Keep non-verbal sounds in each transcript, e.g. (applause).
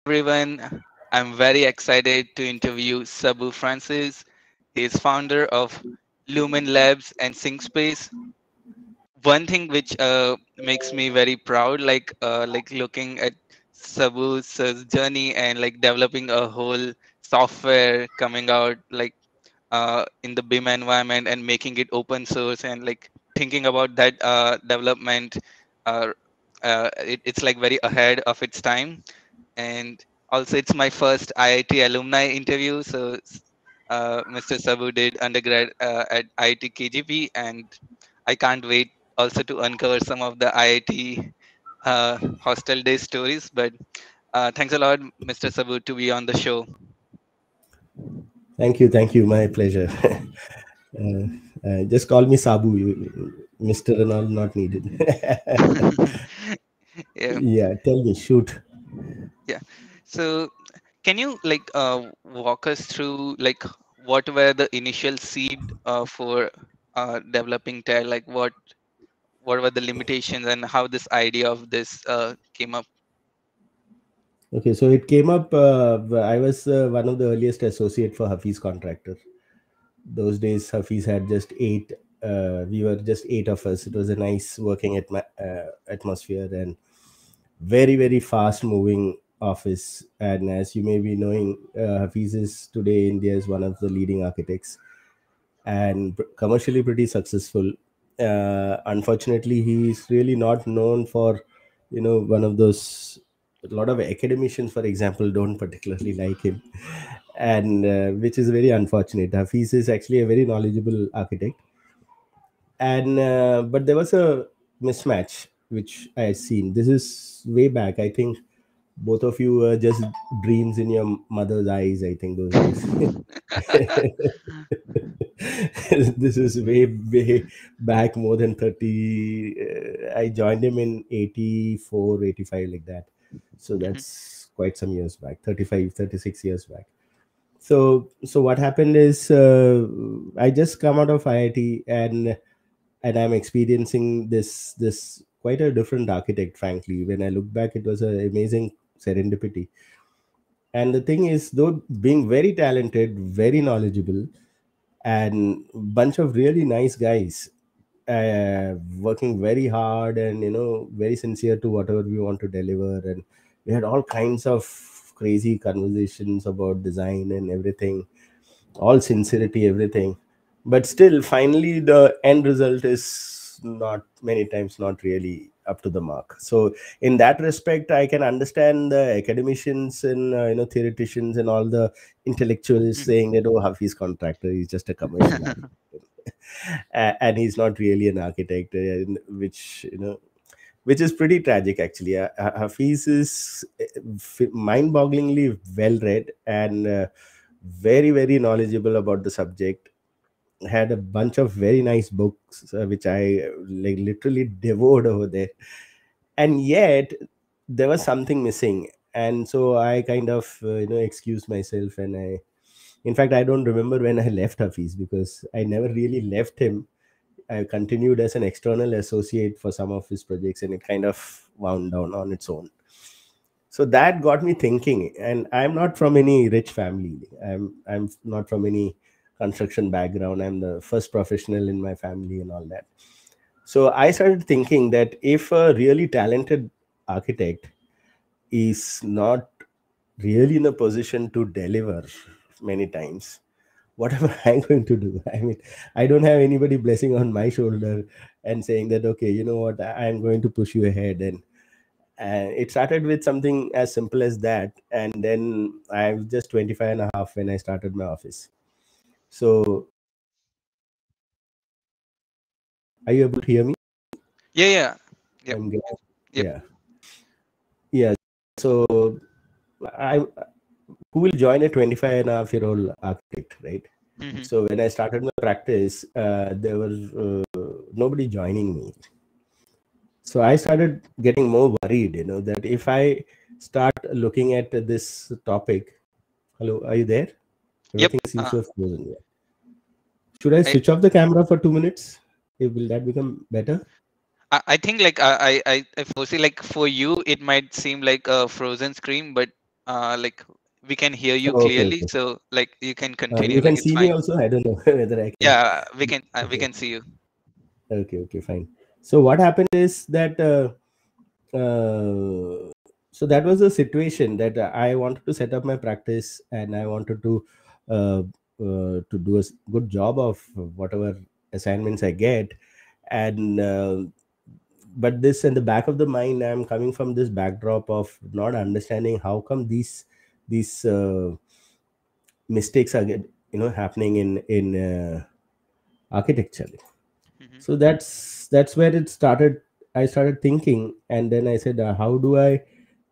everyone. I'm very excited to interview Sabu Francis. He is founder of Lumen Labs and SyncSpace. One thing which uh, makes me very proud, like uh, like looking at Sabu's uh, journey and like developing a whole software coming out like uh, in the BIM environment and making it open source and like thinking about that uh, development. Uh, it, it's like very ahead of its time and also it's my first IIT alumni interview. So uh, Mr. Sabu did undergrad uh, at IIT KGP, and I can't wait also to uncover some of the IIT uh, hostel day stories. But uh, thanks a lot, Mr. Sabu, to be on the show. Thank you, thank you. My pleasure. (laughs) Uh, uh, just call me Sabu, Mr. and all not needed. (laughs) (laughs) yeah. yeah, tell me, shoot. Yeah. So can you like uh, walk us through like what were the initial seed uh, for uh, developing TAD? Like what what were the limitations and how this idea of this uh, came up? Okay, so it came up. Uh, I was uh, one of the earliest associate for Hafiz Contractor. Those days, Hafiz had just eight. We were just eight of us. It was a nice working atma- atmosphere and very very fast moving office. And as you may be knowing, uh, Hafiz is today India is one of the leading architects and commercially pretty successful. Uh, unfortunately, he's really not known for, you know, one of those. A lot of academicians, for example, don't particularly like him, and uh, which is very unfortunate. Hafiz is actually a very knowledgeable architect, and uh, but there was a mismatch which I seen. This is way back. I think both of you were just dreams in your mother's eyes i think those days. (laughs) This is way way back more than 30 uh, i joined him in 84 85 like that. So that's quite some years back 35 36 years back. So so what happened is uh, i just come out of iit and and i'm experiencing this this quite a different architect frankly. When i look back it was an amazing serendipity. And the thing is though being very talented very knowledgeable and bunch of really nice guys uh, working very hard and you know very sincere to whatever we want to deliver. And we had all kinds of crazy conversations about design and everything all sincerity everything. But still finally the end result is not many times not really up to the mark. So in that respect i can understand the academicians and uh, you know theoreticians and all the intellectuals Mhm. saying that oh hafiz contractor he's just a commercial (laughs) and he's not really an architect uh, which you know which is pretty tragic actually. Uh, Ha- hafiz is mind bogglingly well read and uh, very very knowledgeable about the subject had a bunch of very nice books uh, which i like literally devoured over there. And yet there was something missing. And so i kind of uh, you know excused myself and i in fact i don't remember when i left hafiz because i never really left him. I continued as an external associate for some of his projects and it kind of wound down on its own. So that got me thinking. And i'm not from any rich family. I'm i'm not from any construction background i'm the first professional in my family and all that. So i started thinking that if a really talented architect is not really in a position to deliver many times what am (laughs) i going to do? I mean i don't have anybody blessing on my shoulder and saying that okay you know what? I'm going to push you ahead. And and it started with something as simple as that. And then i was just 25 and a half when i started my office so are you able to hear me Yeah, yeah, Yep. Glad. Yep. yeah yeah so i who will join a 25 and a half year old architect right Mhm. so when i started my practice uh, there was uh, nobody joining me so i started getting more worried you know that if i start looking at this topic hello are you there Yep, seems uh, to have frozen should i I- switch off the camera for two minutes Eh, will that become better I, I think like I, I I I foresee like for you it might seem like a frozen screen, but uh, like we can hear you Okay, clearly. okay. So like you can Uh, continue. you can like see me also. I don't know (laughs) whether I can. Yeah, we can. Uh, we can see you. Okay, okay, fine. So what happened is that uh, uh, so that was the situation that I wanted to set up my practice and I wanted to uh, uh, to do a good job of whatever assignments I get, and uh, but this in the back of the mind, I'm coming from this backdrop of not understanding how come these these uh, mistakes are get, you know happening in in uh, architecture. Mhm. so that's that's where it started. I started thinking and then i said uh, how do i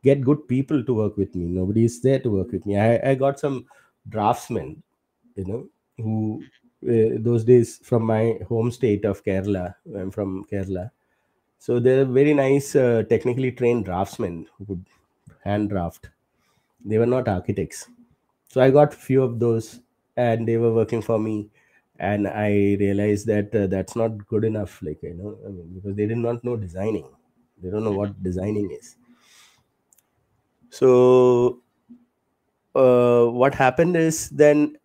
get good people to work with me? Nobody is there to work with me. I, I got some draftsmen you know who uh, those days from my home state of kerala i'm from kerala. So they're very nice uh, technically trained draftsmen who could hand draft. They were not architects. So i got few of those and they were working for me. And i realized that uh, that's not good enough like you know I mean, because they did not know designing. They don't know what designing is. So uh, what happened is then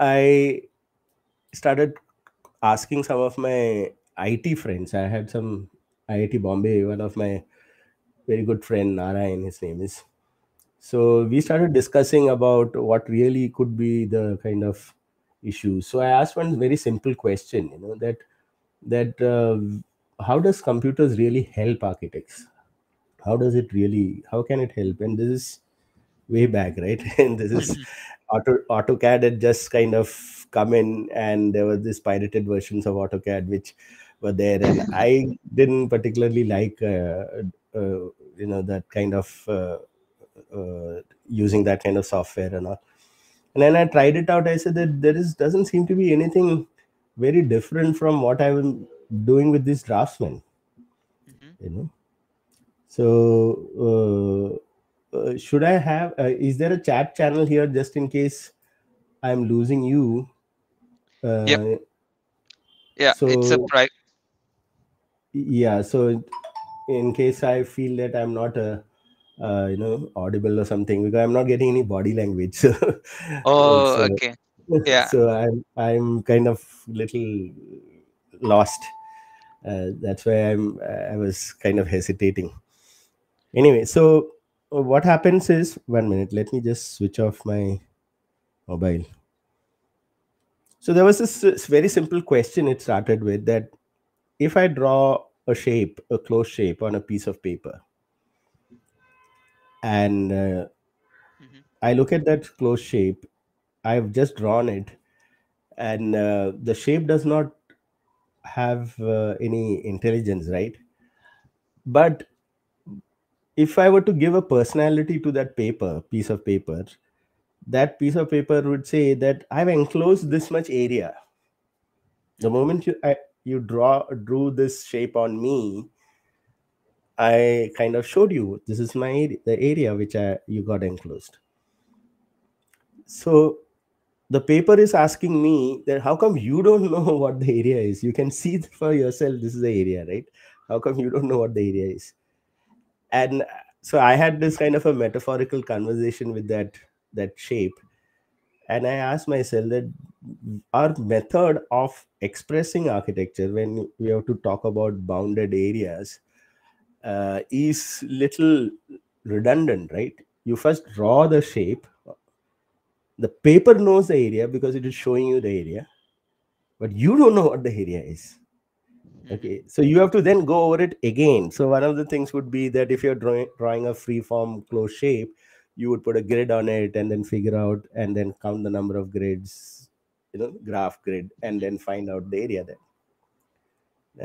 i started asking some of my it friends. I had some iit bombay one of my very good friend narayan his name is. So we started discussing about what really could be the kind of issues so i asked one very simple question you know that that uh, how does computers really help architects? How does it really how can it help? And this is way back right? (laughs) And this is auto autocad had just kind of come in and there were these pirated versions of autocad which were there. And i didn't particularly like uh, uh, you know that kind of uh, uh, using that kind of software and all. And then i tried it out. I said that there is doesn't seem to be anything very different from what i'm doing with this draftsman Mhm. you know? So uh, uh, should i have uh, is there a chat channel here just in case i'm losing you uh, Yep. Yeah, so it's a pri. yeah so in case i feel that i'm not a uh, you know audible or something because i'm not getting any body language (laughs) so Oh, so, okay. Yeah. (laughs) so i'm i'm kind of little lost uh, that's why i'm i was kind of hesitating anyway so uh, what happens is one minute let me just switch off my mobile so there was this, very simple question it started with that if i draw a shape a closed shape on a piece of paper and uh, Mhm. i look at that closed shape i've just drawn it and uh, the shape does not have uh, any intelligence right but if i were to give a personality to that paper piece of paper that piece of paper would say that i've enclosed this much area. The moment you I, you draw drew this shape on me i kind of showed you this is my area, the area which I, you got enclosed. So the paper is asking me that how come you don't know (laughs) what the area is? You can see (laughs) for yourself this is the area right? How come you don't know what the area is and so i had this kind of a metaphorical conversation with that that shape. And i asked myself that our method of expressing architecture when we have to talk about bounded areas uh, is little redundant right? You first draw the shape. The paper knows the area because it is showing you the area but you don't know what the area is. Okay so you have to then go over it again. So one of the things would be that if you're drawing, drawing a free form closed shape you would put a grid on it and then figure out and then count the number of grids you know graph grid and then find out the area there.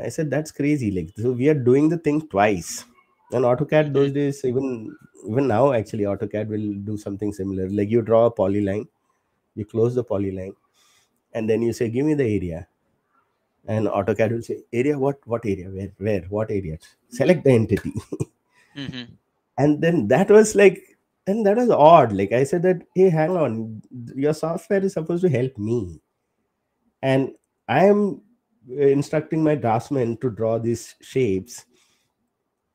I said that's crazy like so we are doing the thing twice. And autocad Mhm. those days even even now actually autocad will do something similar. Like you draw a polyline you close the polyline and then you say give me the area and AutoCAD will say area what what area? Where where what area? Select the entity. Mhm. (laughs) and then that was like and that was odd. Like I said that hey hang on. Your software is supposed to help me. And I am instructing my draftsman to draw these shapes.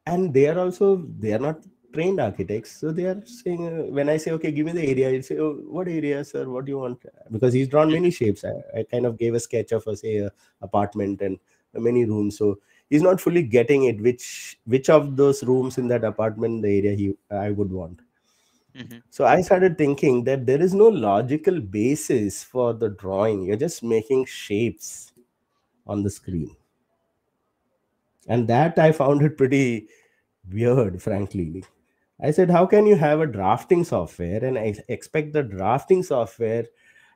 And they are also they are not trained architects. So they are saying, uh, when I say, okay, give me the area, you say, oh, what area, sir? What do you want? Because he's drawn many shapes. I, I kind of gave a sketch of, a, say, a apartment and many rooms. So he's not fully getting it, which which of those rooms in that apartment, the area he I would want. Mm-hmm. So I started thinking that there is no logical basis for the drawing. You're just making shapes on the screen. And that I found it pretty weird, frankly. I said, how can you have a drafting software and I expect the drafting software?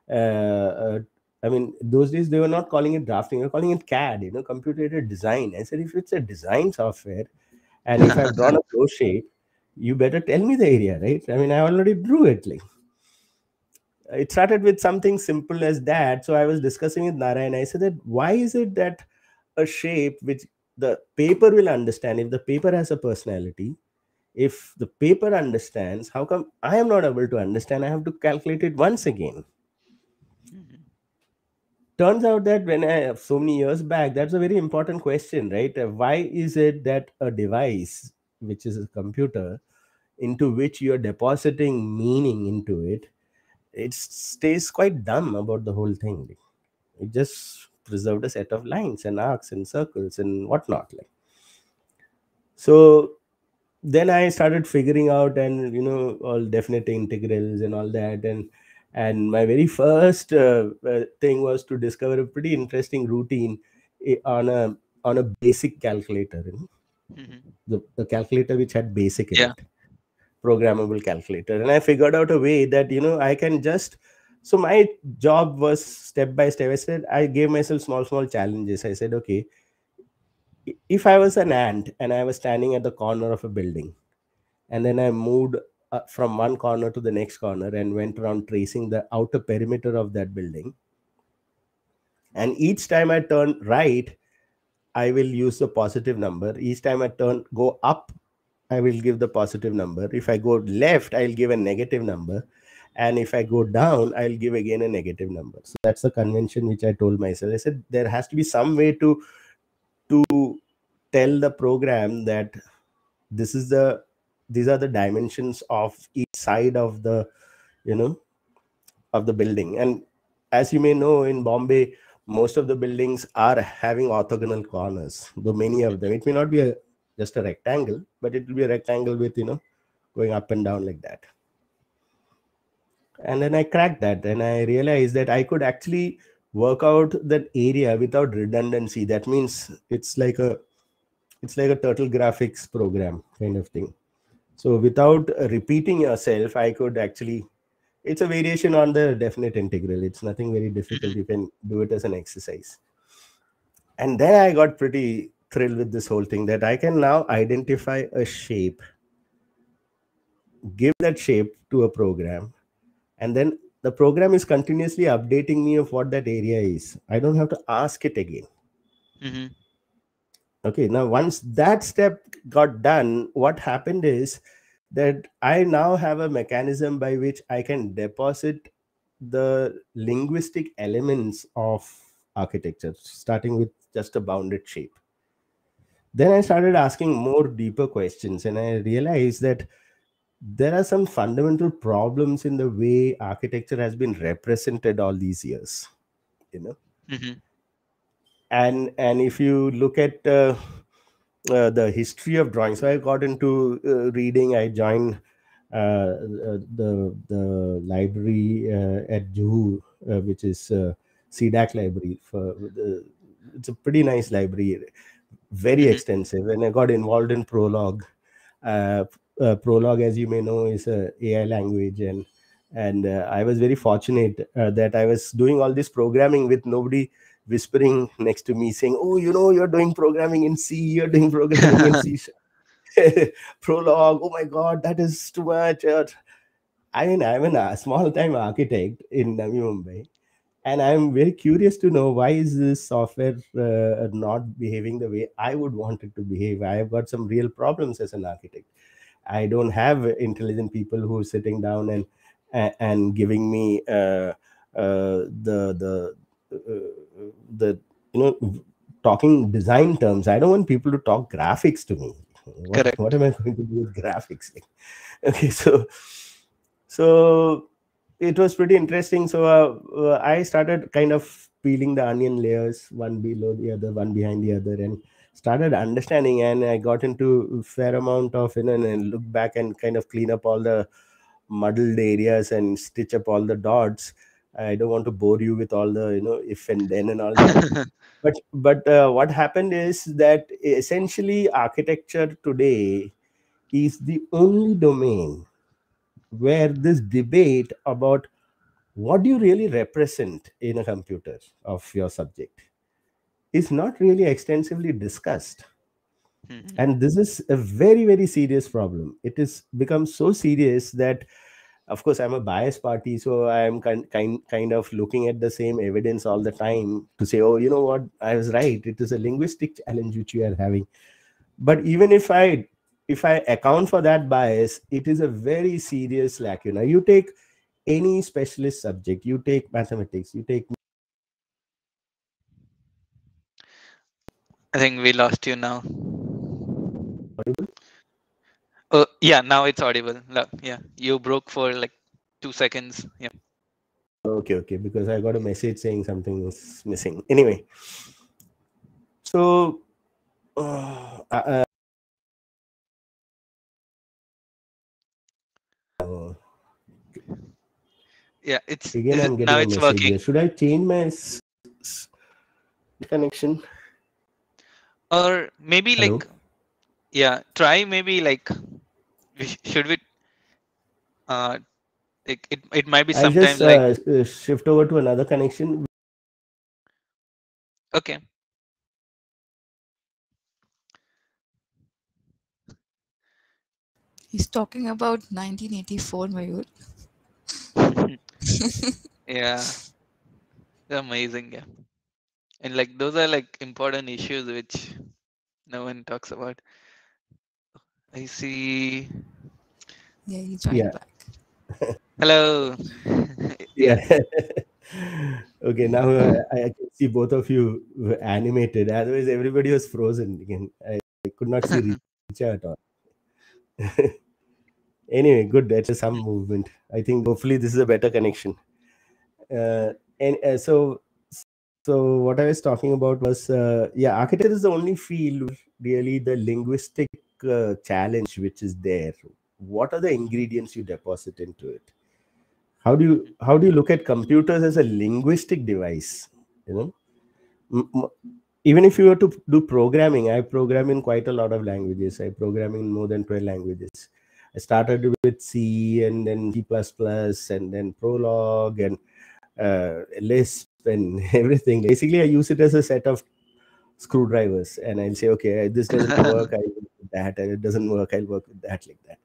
Uh, uh, I mean, those days they were not calling it drafting, they were calling it CAD, you know, computer aided design. I said, if it's a design software and if I've drawn a flow shape, you better tell me the area, right? I mean, I already drew it. Like, it started with something simple as that. So I was discussing with Nara and I said that why is it that a shape which the paper will understand if the paper has a personality if the paper understands how come i am not able to understand? I have to calculate it once again. Mm-hmm. turns out that when i so many years back that's a very important question right? Uh, why is it that a device which is a computer into which you're depositing meaning into it it stays quite dumb about the whole thing. It just preserved a set of lines and arcs and circles and whatnot like. So then i started figuring out and you know all definite integrals and all that and and my very first uh, uh, thing was to discover a pretty interesting routine on a on a basic calculator you know? Mm-hmm. the, the calculator which had basic Yeah. it programmable calculator and i figured out a way that you know i can just so my job was step by step i said i gave myself small small challenges i said okay if i was an ant and i was standing at the corner of a building and then i moved uh, from one corner to the next corner and went around tracing the outer perimeter of that building and each time i turn right i will use the positive number. Each time i turn go up i will give the positive number. If i go left i'll give a negative number and if i go down i'll give again a negative number. So that's the convention which i told myself. I said there has to be some way to to tell the program that this is the these are the dimensions of each side of the you know of the building. And as you may know in bombay most of the buildings are having orthogonal corners though many of them. It may not be a just a rectangle but it will be a rectangle with you know going up and down like that. And then i cracked that and i realized that i could actually work out that area without redundancy. That means it's like a it's like a turtle graphics program kind of thing. So without repeating yourself i could actually it's a variation on the definite integral. It's nothing very difficult. You can do it as an exercise. And then i got pretty thrilled with this whole thing that i can now identify a shape give that shape to a program and then the program is continuously updating me of what that area is. I don't have to ask it again. Mm-hmm. okay now once that step got done what happened is that i now have a mechanism by which i can deposit the linguistic elements of architecture starting with just a bounded shape. Then i started asking more deeper questions and i realized that there are some fundamental problems in the way architecture has been represented all these years you know Mm-hmm. and and if you look at uh, uh, the history of drawing so i got into uh, reading i joined uh, uh, the the library uh, at juhu uh, which is uh, cdac library for the, it's a pretty nice library very Mhm. extensive and i got involved in prolog uh, uh, prolog as you may know is a ai language. And and uh, i was very fortunate uh, that i was doing all this programming with nobody whispering next to me saying oh you know you're doing programming in c you're doing programming in c. (laughs) (laughs) Prolog oh my god that is too much. Uh, i mean i'm a small time architect in navi mumbai and i'm very curious to know why is this software uh, not behaving the way i would want it to behave? I have got some real problems as an architect i don't have intelligent people who are sitting down and and, giving me uh, uh, the the uh, the you know talking design terms. I don't want people to talk graphics to me. What, Correct. what am i going to do with graphics? (laughs) Okay so so it was pretty interesting. So uh, uh, i started kind of peeling the onion layers one below the other one behind the other and started understanding and i got into fair amount of you know and look back and kind of clean up all the muddled areas and stitch up all the dots. I don't want to bore you with all the you know if and then and all that. (laughs) But but uh, what happened is that essentially architecture today is the only domain where this debate about what do you really represent in a computer of your subject is not really extensively discussed. Mhm. and this is a very very serious problem. It is become so serious that of course i'm a biased party so i'm kind, kind kind of looking at the same evidence all the time to say oh you know what? I was right. It is a linguistic challenge which we are having. But even if i if i account for that bias it is a very serious lacuna. You take any specialist subject you take mathematics you take I think we lost you now. Oh, yeah, now it's audible. Yeah, you broke for like two seconds. Yeah. Okay, okay, because I got a message saying something is missing. Anyway, so uh, uh, uh, Yeah, it's again, I'm (laughs) getting now it's message working. Should I change my connection? Or maybe Hello? like, yeah, try maybe like, (laughs) should we? Uh, it, it it might be I'll sometime just like uh, s- uh, shift over to another connection. okay. He's talking about 1984, Mayur. (laughs) yeah, amazing. Yeah, and like those are like important issues which no one talks about. I see. Yeah, he joined Yeah. back. (laughs) Hello. (laughs) Yeah. (laughs) okay, now uh, I I can see both of you were animated. Otherwise, everybody was frozen again. I, I could not see Richa at all. anyway, good. That's some movement. I think hopefully this is a better connection. Uh, and uh, so, so what I was talking about was, uh, yeah, architecture is the only field really the linguistic uh, challenge which is there. What are the ingredients you deposit into it? how do you how do you look at computers as a linguistic device you know M- even if you were to do programming i program in quite a lot of languages i program in more than 12 languages i started with c and then c++ and then prolog and uh, lisp and (laughs) everything. Basically i use it as a set of screwdrivers and i'll say okay this doesn't (laughs) work i work with that and it doesn't work i'll work with that like that.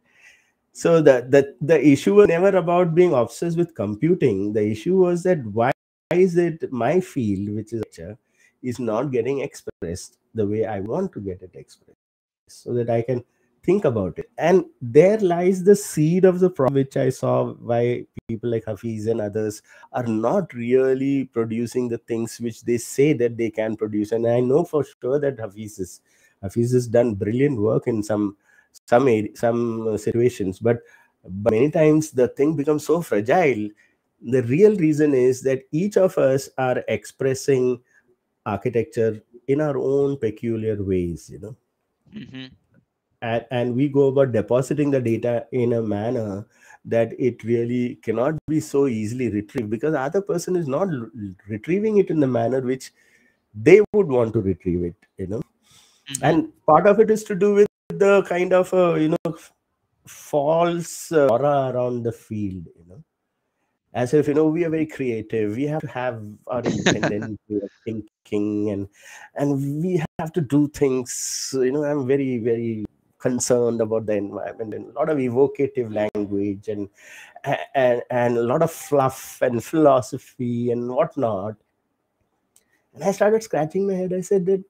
So the, the the issue was never about being obsessed with computing. The issue was that why is it my field which is is not getting expressed the way i want to get it expressed so that i can think about it. And there lies the seed of the problem which i saw why people like hafiz and others are not really producing the things which they say that they can produce. And i know for sure that hafiz is hafiz has done brilliant work in some some some uh, situations. But, but many times the thing becomes so fragile. The real reason is that each of us are expressing architecture in our own peculiar ways you know? Hmm and, and we go about depositing the data in a manner that it really cannot be so easily retrieved because the other person is not retrieving it in the manner which they would want to retrieve it you know Mhm. and part of it is to do with the kind of uh, you know false uh, aura around the field you know as if you know we are very creative we have to have our independent of (laughs) thinking and and we have to do things you know i'm very very concerned about the environment and a lot of evocative language and and, and a lot of fluff and philosophy and whatnot. And i started scratching my head. I said that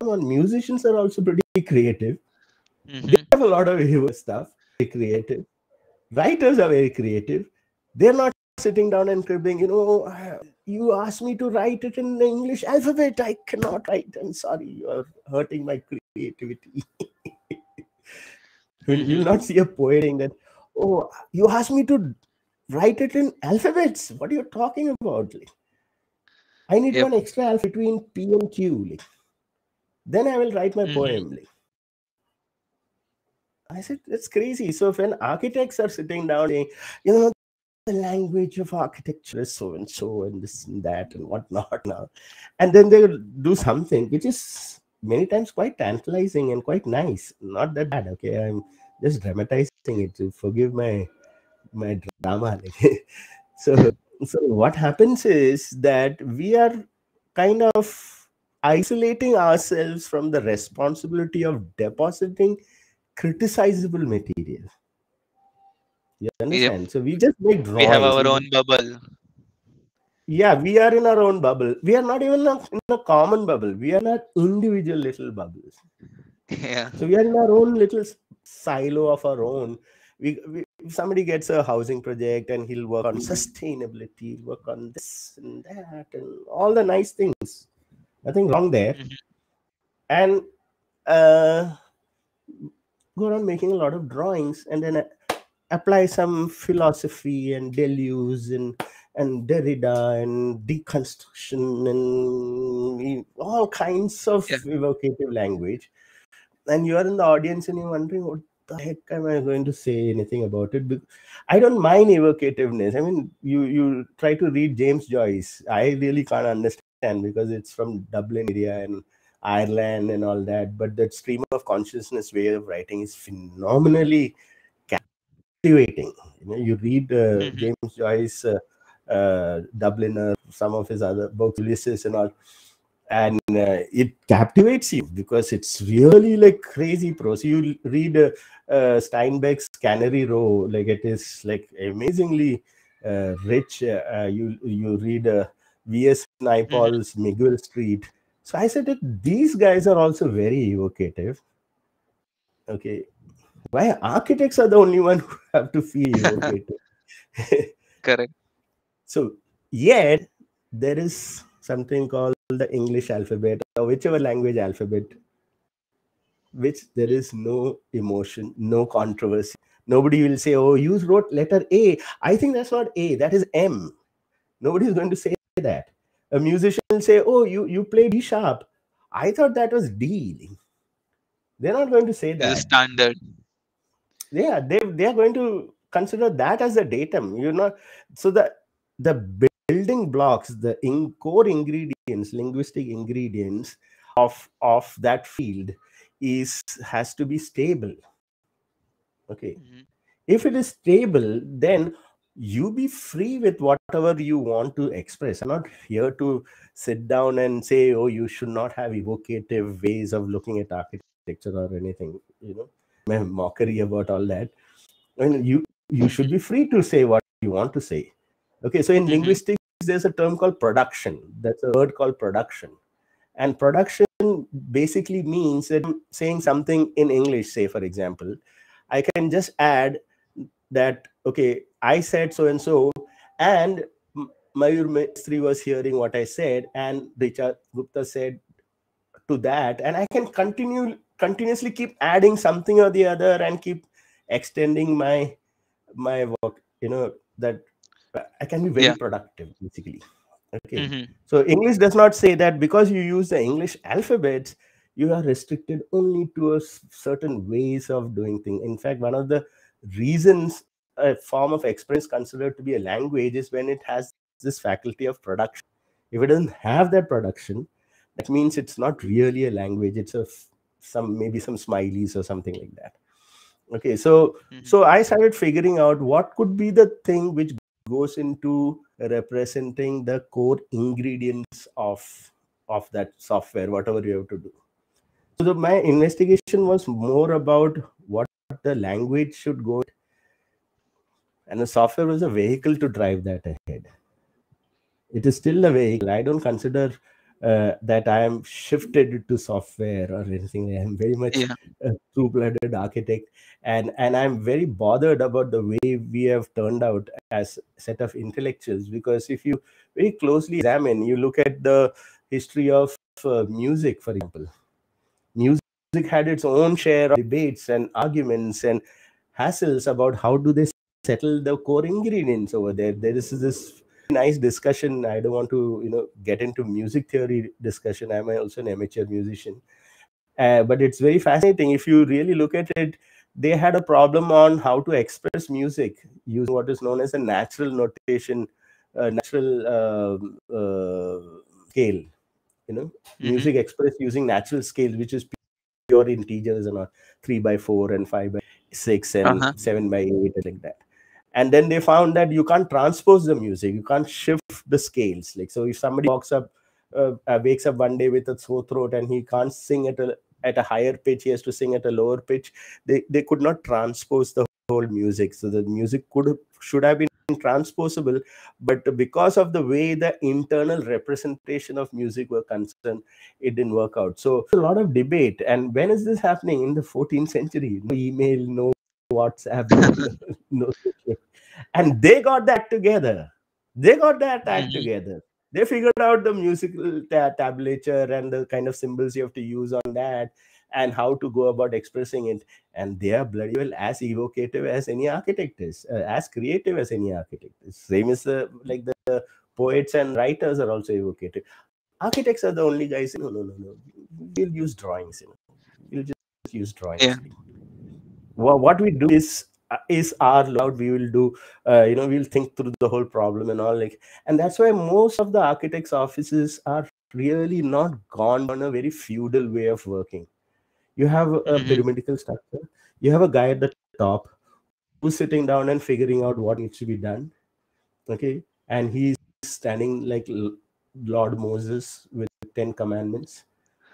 come on musicians are also pretty creative. Hmm have a lot of (laughs) stuff. Very creative. Writers are very creative. They're not sitting down and cribbing, you know, you asked me to write it in the English alphabet. I cannot write. I'm sorry, you're hurting my creativity. (laughs) You'll Mhm. not see a poet saying that, oh, you asked me to write it in alphabets. What are you talking about? Like, I need Yep. one extra alphabet between P and Q. Like, then I will write my Mhm. poem. Like, I said, it's crazy. So when architects are sitting down saying, you know, the language of architecture is so and so and this and that and whatnot now. And then they do something which is many times quite tantalizing and quite nice. Not that bad. Okay. I'm just dramatizing it to forgive my my drama. (laughs) so so what happens is that we are kind of isolating ourselves from the responsibility of depositing criticizable material. You understand? So we just make drawings. We have our own bubble. yeah we are in our own bubble we are not even in a common bubble we are not individual little bubbles Yeah. so we are in our own little silo of our own we, we if somebody gets a housing project and he'll work on sustainability he'll work on this and that and all the nice things nothing wrong there Mhm. and uh go around making a lot of drawings and then uh, apply some philosophy and Deleuze and and Derrida and deconstruction and all kinds of Yeah. evocative language. And you are in the audience and you're wondering what the heck am I going to say anything about it? Bec- I don't mind evocativeness. I mean, you you try to read James Joyce. I really can't understand because it's from Dublin area and Ireland and all that. But that stream of consciousness way of writing is phenomenally captivating. You know, you read uh, Mhm. James Joyce, uh, uh, Dubliner, some of his other books, Ulysses and all, and uh, it captivates you because it's really like crazy prose. You read uh, uh, Steinbeck's Cannery Row, like it is like amazingly uh, rich. Uh, uh, you you read uh, V.S. Naipaul's Miguel Street. So I said that these guys are also very evocative. Okay, why architects are the only one who (laughs) have to feel? (laughs) Correct. (laughs) so yet there is something called the English alphabet or whichever language alphabet, which there is no emotion, no controversy. Nobody will say, "Oh, you wrote letter A." I think that's not A. That is M. Nobody is going to say that. A musician will say, "Oh, you you played D sharp." I thought that was D. They're not going to say that. standard. Yeah they they are going to consider that as a datum you know. So the the building blocks the in core ingredients linguistic ingredients of of that field is has to be stable. Okay. Mhm. if it is stable then you be free with whatever you want to express. I'm not here to sit down and say oh you should not have evocative ways of looking at architecture or anything you know (laughs) mockery about all that. I mean, you you should be free to say what you want to say. Okay so in Mhm. linguistics there's a term called production. That's a word called production. And production basically means that I'm saying something in english say for example i can just add that okay i said so and so and mayur mistri was hearing what i said and richa gupta said to that and i can continue continuously keep adding something or the other and keep extending my my work you know that i can be very Yeah. productive basically okay Mhm. so english does not say that because you use the english alphabet you are restricted only to a certain ways of doing things in fact one of the reasons a form of expression is considered to be a language is when it has this faculty of production if it doesn't have that production that means it's not really a language it's a some maybe some smileys or something like that. Okay so Mhm. so i started figuring out what could be the thing which goes into representing the core ingredients of of that software whatever you have to do. So the, my investigation was more about what the language should go and the software was a vehicle to drive that ahead. It is still a vehicle. I don't consider uh, that I am shifted to software or anything. I am very much Yeah. a true-blooded architect, and and I'm very bothered about the way we have turned out as a set of intellectuals. Because if you very closely examine, you look at the history of uh, music, for example. Music had its own share of debates and arguments and hassles about how do they settle the core ingredients over there. There is this nice discussion. I don't want to, you know, get into music theory discussion. I'm also an amateur musician, uh, but it's very fascinating. If you really look at it, they had a problem on how to express music using what is known as a natural notation, uh, natural uh, uh, scale. You know, Mhm. music expressed using natural scale, which is pure integers and all, three by four and five by six and Uh-huh. seven by eight and like that and then they found that you can't transpose the music. You can't shift the scales. Like so if somebody walks up uh, uh, wakes up one day with a sore throat and he can't sing at a at a higher pitch he has to sing at a lower pitch they they could not transpose the whole music. So the music could should have been transposable but because of the way the internal representation of music were concerned it didn't work out. So a lot of debate. And when is this happening? In the 14th century. No email no whatsapp (laughs) no, and they got that together. They got that act Mhm. together. They figured out the musical ta- tablature and the kind of symbols you have to use on that and how to go about expressing it. And they are bloody well as evocative as any architect is uh, as creative as any architect is. Same as uh, like the, the poets and writers are also evocative. Architects are the only guys no no no no. We'll use drawings you know. We'll just use drawings. Yeah. Wha- what we do is uh, is our loud. We will do uh, you know we'll think through the whole problem and all like and that's why most of the architects offices are really not gone on a very feudal way of working. You have a Mhm. pyramidical structure. You have a guy at the top who's sitting down and figuring out what needs to be done okay? And he's standing like lord moses with 10 commandments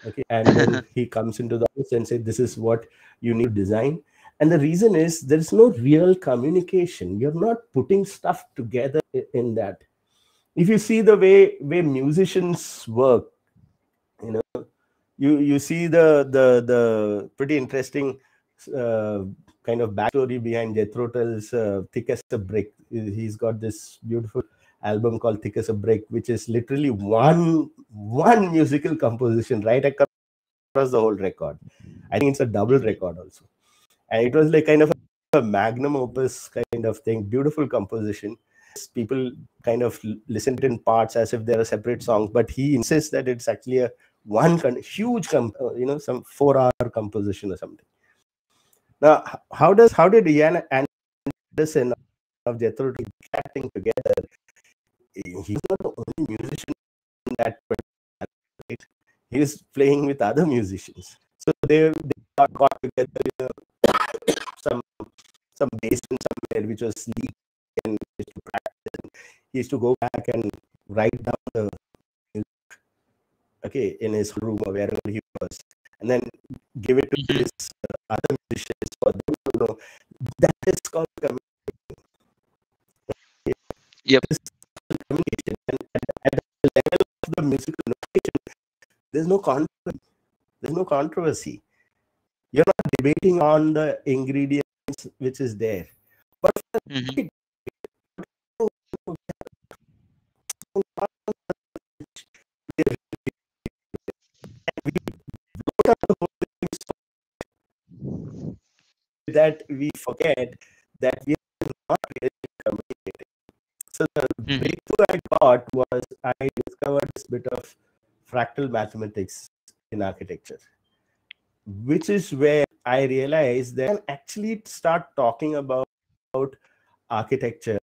okay? And then (laughs) he comes into the office and says this is what you need to design and the reason is there's no real communication you're not putting stuff together in that if you see the way way musicians work you know you you see the the the pretty interesting uh, kind of backstory behind Jethro Tull's uh, "Thick as a Brick." He's got this beautiful album called "Thick as a Brick," which is literally one one musical composition right across the whole record. I think it's a double record also, and it was like kind of a magnum opus kind of thing. Beautiful composition. People kind of l- listen to in parts as if they're a separate song, but he insists that it's actually a one huge, uh, you know, some four-hour composition or something. Now, how does how did Ian Anderson of Jethro Tull thing together? He's not the only musician in that right? He is playing with other musicians. So they, they got, together some some basin somewhere which was leaked and he used to practice. And he used to go back and write down the okay, in his room or wherever he was, and then give it to Mhm. his uh, other musicians for them to know. That is called communication. Yep. This is communication. And at, at the level of the musical notation, there's no controversy. There's no controversy. You're not debating on the ingredients which is there. But Mhm. (laughs) that we forget that we are not really communicating. So the Mhm. breakthrough I got was I discovered this bit of fractal mathematics in architecture, which is where I realized that I can actually start talking about, about architecture.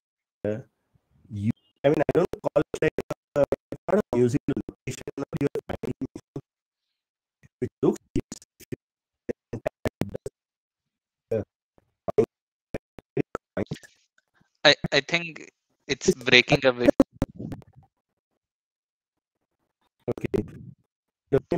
You, I mean, I don't call it like uh, a, not a musical notation or you're finding looks I, I think it's breaking a bit. okay.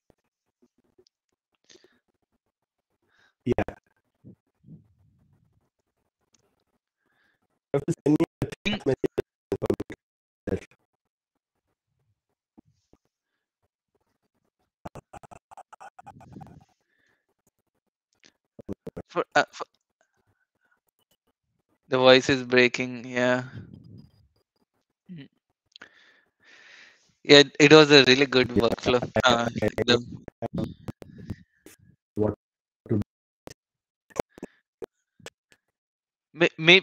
voice is breaking. Yeah. Yeah, it was a really good Yeah, workflow. I- Uh, I- I the, what to do. may, may,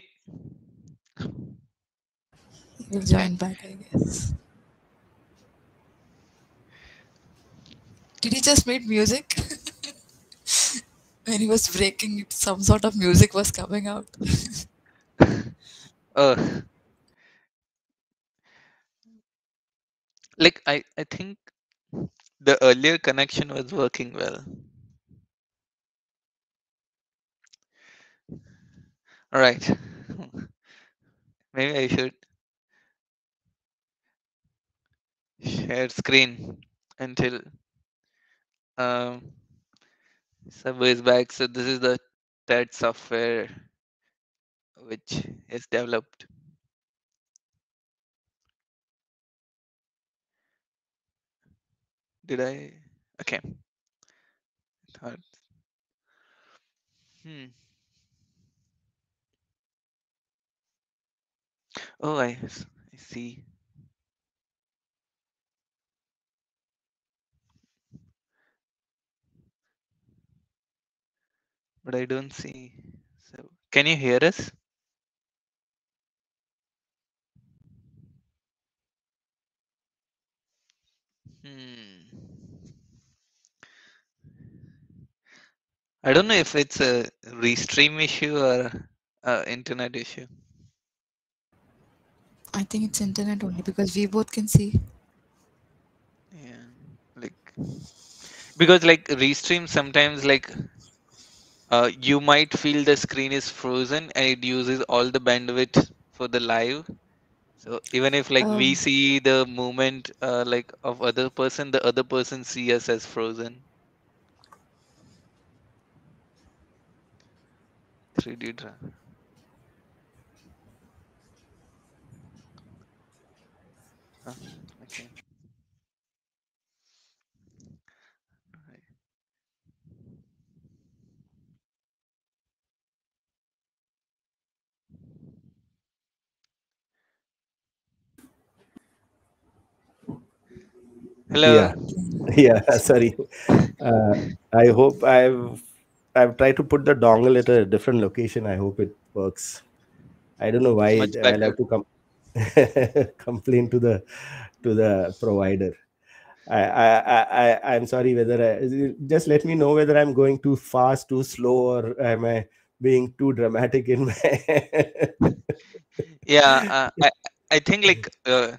You'll join back, I guess. Did he just make music? (laughs) when he was breaking it, some sort of music was coming out. (laughs) oh, like I, I think the earlier connection was working well. All right. (laughs) Maybe I should share screen until um Sabu is back. So this is the TAD software which is developed. Did I? Okay. Thought- Hmm. Oh, I see. But I don't see. So, can you hear us? I don't know if it's a restream issue or a internet issue. I think it's internet only because we both can see. Yeah, like because like restream sometimes like uh, you might feel the screen is frozen and it uses all the bandwidth for the live. So even if like we Oh. see the movement uh, like of other person, the other person see us as frozen. 3D dra- Huh, okay. Right. Hello. Yeah. (laughs) Yeah. (laughs) Sorry. Uh, I hope I've I've tried to put the dongle at a different location. I hope it works. I don't know why I'll have to come (laughs) complain to the to the provider. I, I, I, I- I'm sorry whether I, just let me know whether I'm going too fast, too slow, or am I being too dramatic in my. Yeah, uh, I I think like uh,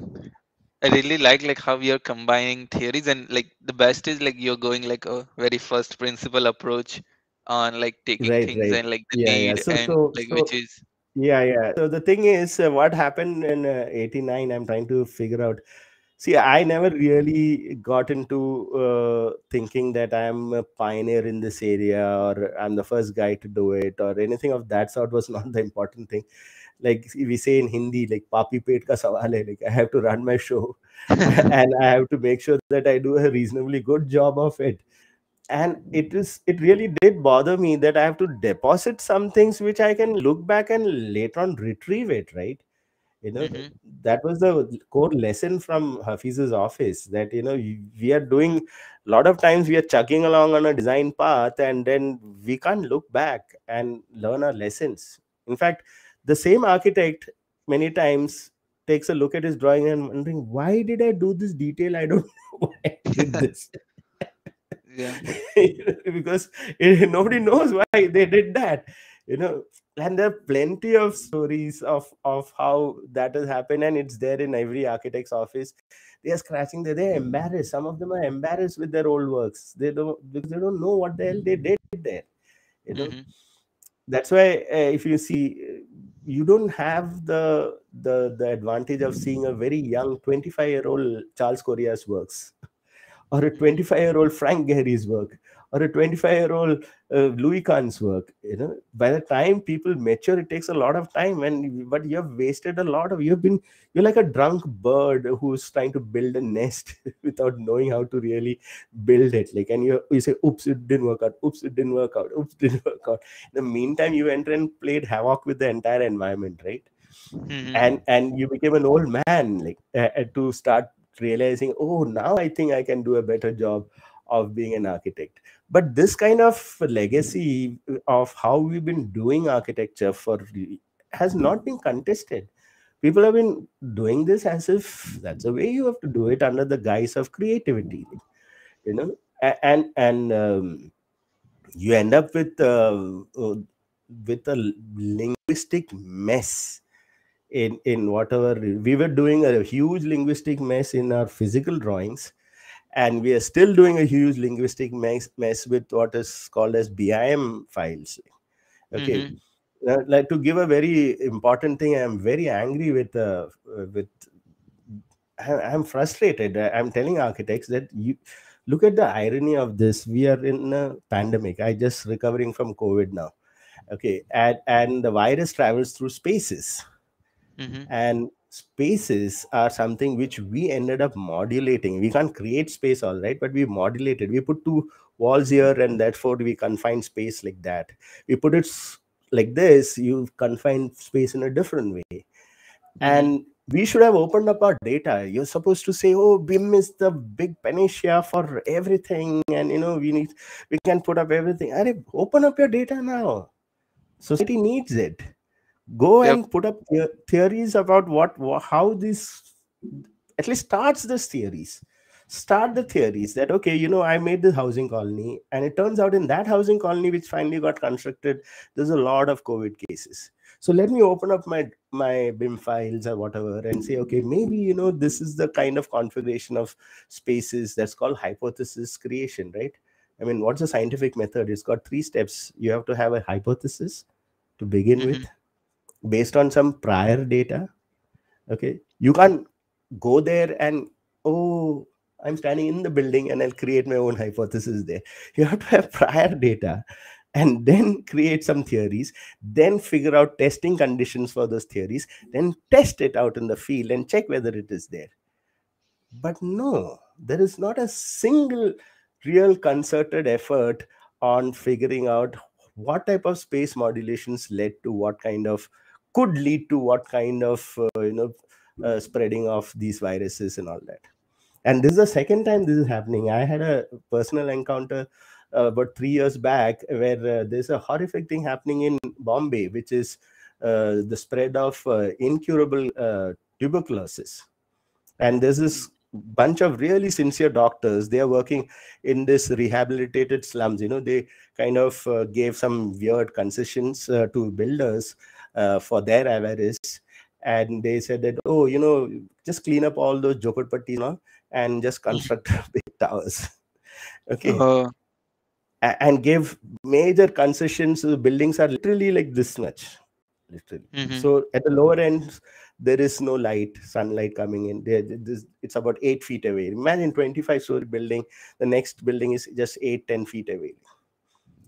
I really like like how you're combining theories and like the best is like you're going like a very first principle approach on like taking right, things right. and like the Yeah, yeah. need So, and so, like so, which is yeah, yeah. So the thing is, uh, what happened in uh, 89, I'm trying to figure out. See, I never really got into uh, thinking that I'm a pioneer in this area or I'm the first guy to do it or anything of that sort was (laughs) not the important thing. Like we say in Hindi, like papi pet ka sawal hai. Like I have to run my show (laughs) (laughs) and I have to make sure that I do a reasonably good job of it. And it is it really did bother me that I have to deposit some things which I can look back and later on retrieve it, right? You know Mhm. that was the core lesson from hafeez's office that you know we are doing a lot of times we are chugging along on a design path and then we can't look back and learn our lessons in fact the same architect many times takes a look at his drawing and wondering why did i do this detail i don't know (laughs) why i did (laughs) this yeah. (laughs) because eh, nobody knows why they did that you know and there are plenty of stories of of how that has happened and it's there in every architect's office. They are scratching their they're embarrassed. Some of them are embarrassed with their old works. They don't because they don't know what the hell they did there you know? Mhm. that's why uh, if you see uh, you don't have the the the advantage of seeing a very young 25 year old charles correa's works (laughs) or a 25 year old frank gehry's work or a 25 year old uh, louis kahn's work you know? By the time people mature it takes a lot of time and but you have wasted a lot of you've been you're like a drunk bird who's trying to build a nest (laughs) without knowing how to really build it. Like and you you say oops it didn't work out. Oops it didn't work out. Oops it didn't (laughs) work out. In the meantime you enter and played havoc with the entire environment right? Mhm. and and you became an old man like uh, uh, to start realizing oh now i think i can do a better job of being an architect but this kind of legacy of how we've been doing architecture for has not been contested. People have been doing this as if that's the way you have to do it under the guise of creativity. You know and and um, you end up with uh, uh, with a linguistic mess in in whatever we were doing a huge linguistic mess in our physical drawings and we are still doing a huge linguistic mess, mess with what is called as bim files. Okay. Mhm. uh, like to give a very important thing i'm very angry with uh, with I- i'm frustrated. I- i'm telling architects that you look at the irony of this. We are in a pandemic. I just recovering from covid now. Okay. And and the virus travels through spaces. Mhm. and spaces are something which we ended up modulating. We can't create space all right but we modulated. We put two walls here and therefore we confine space like that. We put it like this you confine space in a different way. Mhm. and we should have opened up our data. You're supposed to say oh bim is the big panacea for everything and you know we need we can put up everything. Arey, open up your data now. Society needs it go Yep. and put up theories about what how this at least starts this theories. Start the theories that okay you know i made this housing colony and it turns out in that housing colony which finally got constructed there's a lot of covid cases. So let me open up my my bim files or whatever and say okay maybe you know this is the kind of configuration of spaces that's called hypothesis creation right? I mean what's the scientific method? It's got three steps. You have to have a hypothesis to begin mm-hmm. with based on some prior data okay you can't go there and oh i'm standing in the building and i'll create my own hypothesis there. You have to have prior data and then create some theories then figure out testing conditions for those theories then test it out in the field and check whether it is there. But no there is not a single real concerted effort on figuring out what type of space modulations led to what kind of could lead to what kind of uh, you know uh, spreading of these viruses and all that. And this is the second time this is happening. I had a personal encounter uh, about three years back where uh, there's a horrific thing happening in bombay which is uh, the spread of uh, incurable tuberculosis. And there's this bunch of really sincere doctors they are working in this rehabilitated slums. You know they kind of uh, gave some weird concessions uh, to builders uh, for their avarice. And they said that oh you know just clean up all those jokotpattis now and just construct (laughs) big towers. (laughs) Okay. A- and give major concessions the buildings are literally like this much. Literally. Mhm. so at the lower end there is no light sunlight coming in. There this, it's about eight feet away. Imagine 25 story building the next building is just eight ten feet away.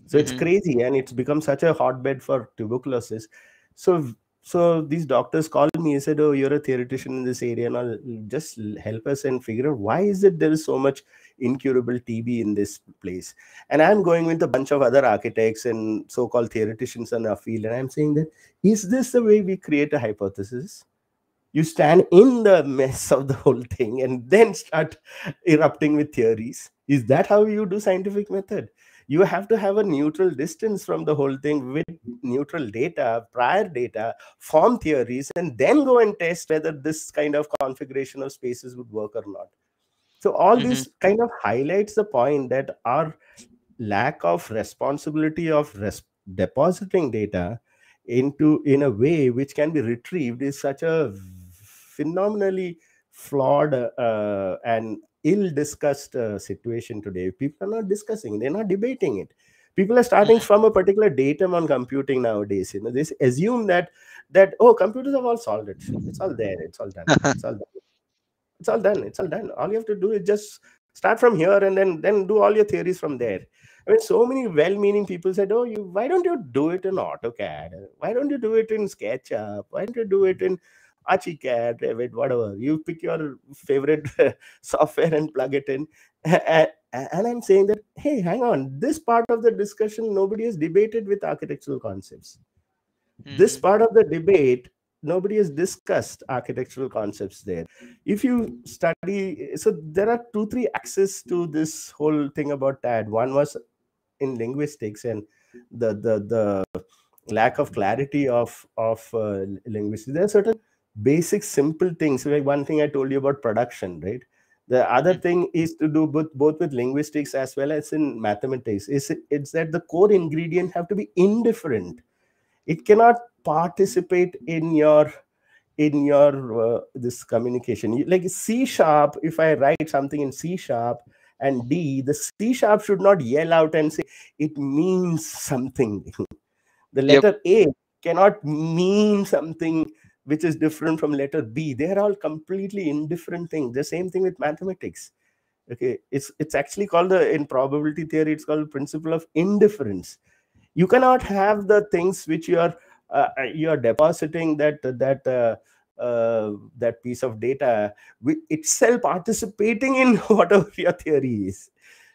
So it's Mhm. crazy and it's become such a hotbed for tuberculosis so so these doctors called me and said oh you're a theoretician in this area. Now just help us and figure out why is it there is so much incurable tb in this place? And i'm going with a bunch of other architects and so-called theoreticians in our field and i'm saying that is this the way we create a hypothesis? You stand in the mess of the whole thing and then start erupting with theories. Is that how you do scientific method you have to have a neutral distance from the whole thing with neutral data prior data form theories and then go and test whether this kind of configuration of spaces would work or not so all Mhm. this kind of highlights the point that our lack of responsibility of res- depositing data into in a way which can be retrieved is such a phenomenally flawed uh, and ill discussed uh, situation today. People are not discussing they're not debating it. People are starting from a particular datum on computing nowadays. You know they assume that that oh computers have all solved it. It's all there. It's all done. (laughs) It's all done. It's all done. It's all done. All you have to do is just start from here and then then do all your theories from there. I mean so many well-meaning people said oh you why don't you do it in autocad? Why don't you do it in sketchup? Why don't you do it in archicad revit whatever. You pick your favorite (laughs) software and plug it in. And, and i'm saying that hey hang on. This part of the discussion nobody has debated with architectural concepts. This Mhm. part of the debate nobody has discussed architectural concepts there. If you study so there are two three axes to this whole thing about tad one was in linguistics and the the the lack of clarity of of uh, linguistics. There are certain basic simple things. Like one thing i told you about production right? The other Mm. thing is to do both both with linguistics as well as in mathematics. Is it, it's that the core ingredient have to be indifferent. It cannot participate in your in your uh, this communication. Like c sharp if i write something in c sharp and d the c sharp should not yell out and say it means something. (laughs) The Yep. letter a cannot mean something which is different from letter b. They're all completely indifferent things the same thing with mathematics. Okay it's it's actually called the in probability theory it's called principle of indifference. You cannot have the things which you are uh, uh, you are depositing that that uh, uh, that piece of data with itself participating in (laughs) whatever your theory is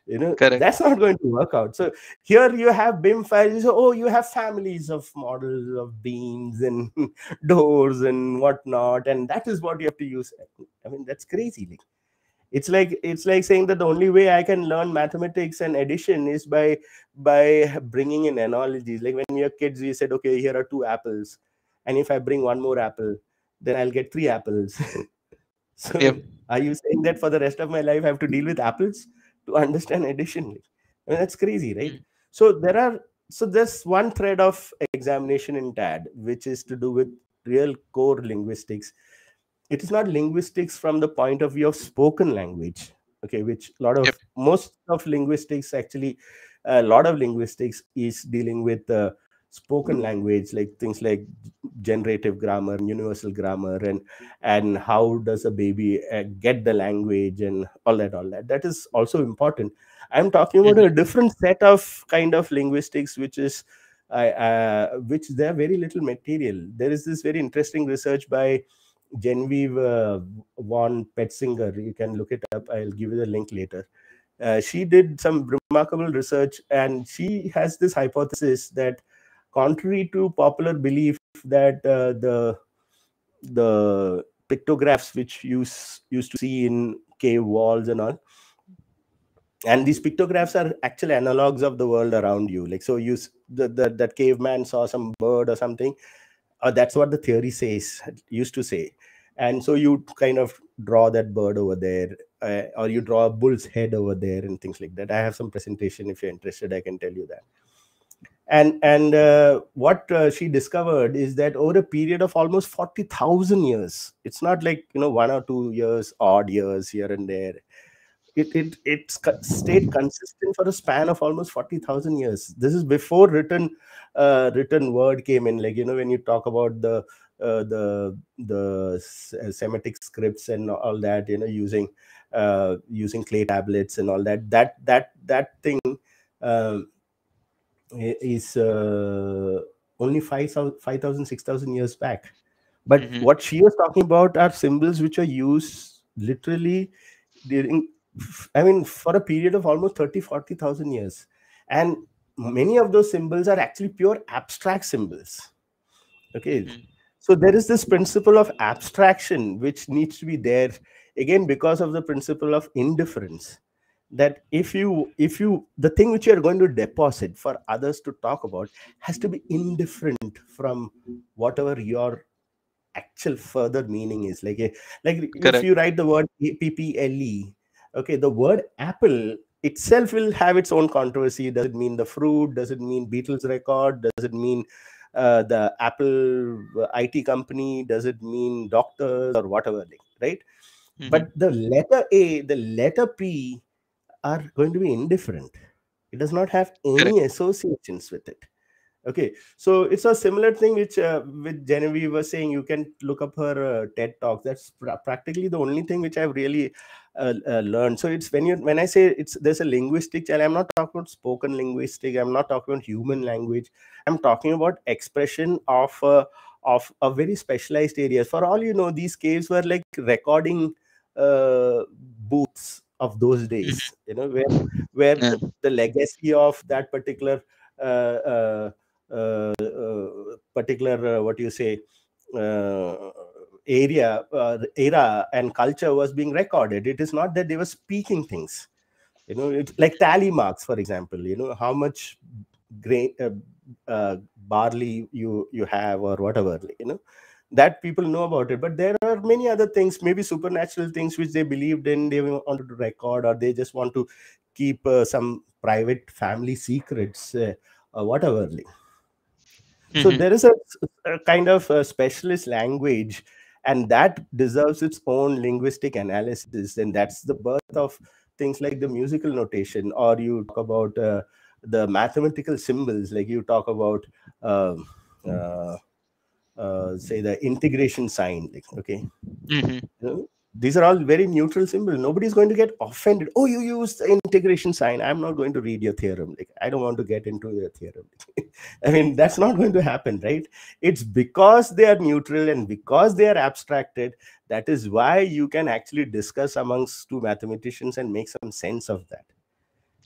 you know Correct. that's not going to work out. So here you have bim files. Oh you have families of models of beams and (laughs) doors and whatnot and that is what you have to use. I mean that's crazy like, it's like it's like saying that the only way i can learn mathematics and addition is by by bringing in analogies. Like when you're kids you said okay here are two apples and if i bring one more apple then i'll get three apples. (laughs) So Yep. are you saying that for the rest of my life i have to deal with apples to (laughs) understand addition i mean that's crazy right Mm. so there are so there's one thread of examination in tad which is to do with real core linguistics it is not linguistics from the point of view of spoken language okay which a lot of Yep. most of linguistics actually a lot of linguistics is dealing with uh, spoken language like things like generative grammar universal grammar and and how does a baby uh, get the language and all that all that that is also important i'm talking about a different set of kind of linguistics which is I uh, which there are very little material there is this very interesting research by Genevieve uh, von Petzinger. You can look it up. I'll give you the link later. Uh, she did some remarkable research, and she has this hypothesis that, contrary to popular belief, that uh, the the pictographs which you used to see in cave walls and all, and these pictographs are actual analogs of the world around you. Like so, you the, the that caveman saw some bird or something uh, that's what the theory says used to say. And so you kind of draw that bird over there uh, or you draw a bull's head over there and things like that. I have some presentation if you're interested i can tell you that and and uh, what uh, she discovered is that over a period of almost 40000 years it's not like you know one or two years odd years here and there it it it's stayed consistent for a span of almost 40000 years. This is before written uh, written word came in like you know when you talk about the uh, the the uh, semitic scripts and all that you know using uh, using clay tablets and all that that that that thing um, is uh, only 5000 5000 6000 years back. But Mhm. what she was talking about are symbols which are used literally during i mean for a period of almost 30 40000 years. And many of those symbols are actually pure abstract symbols. Okay? Mhm. so there is this principle of abstraction which needs to be there again because of the principle of indifference that if you if you the thing which you are going to deposit for others to talk about has to be indifferent from whatever your actual further meaning is. Like a, like if you write the word apple okay the word apple itself will have its own controversy. Does it mean the fruit? Does it mean beatles record? Does it mean uh, the apple uh, it company? Does it mean doctors or whatever right? Mhm. but the letter a the letter p are going to be indifferent. It does not have any associations with it. Okay so it's a similar thing which uh, with genevieve was saying you can look up her uh, ted talk that's pr- practically the only thing which i've really uh, uh, learned. So it's when you when i say it's there's a linguistic challenge i'm not talking about spoken linguistic i'm not talking about human language. I'm talking about expression of uh, of a very specialized area for all you know these caves were like recording uh, booths of those days you know where where Yeah. the, legacy of that particular uh, uh, uh, uh, particular uh, what do you say uh, area uh, era and culture was being recorded. It is not that they were speaking things. You know it's like tally marks for example you know how much grain uh, uh, barley you you have or whatever you know that people know about it but there are many other things maybe supernatural things which they believed in they wanted to record or they just want to keep uh, some private family secrets uh, or whatever so Mhm. there is a, a kind of a specialist language and that deserves its own linguistic analysis and that's the birth of things like the musical notation or you talk about uh, the mathematical symbols like you talk about um, uh, uh, say the integration sign like okay? Mhm. you know, these are all very neutral symbols. Nobody's going to get offended. Oh you use the integration sign. I'm not going to read your theorem. Like i don't want to get into your theorem. (laughs) I mean that's not going to happen right? It's because they are neutral and because they are abstracted that is why you can actually discuss amongst two mathematicians and make some sense of that.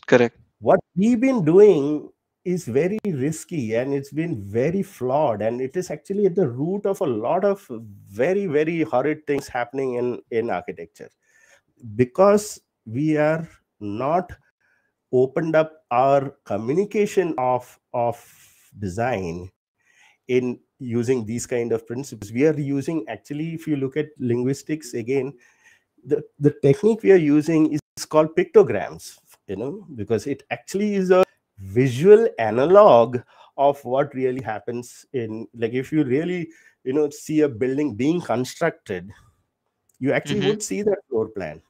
Correct. what we've been doing is very risky and it's been very flawed. And it is actually at the root of a lot of very very horrid things happening in in architecture. Because we are not opened up our communication of of design in using these kind of principles. We are using actually if you look at linguistics again the, the technique we are using is called pictograms you know because it actually is a visual analog of what really happens in like if you really you know see a building being constructed you actually Mhm. would see that floor plan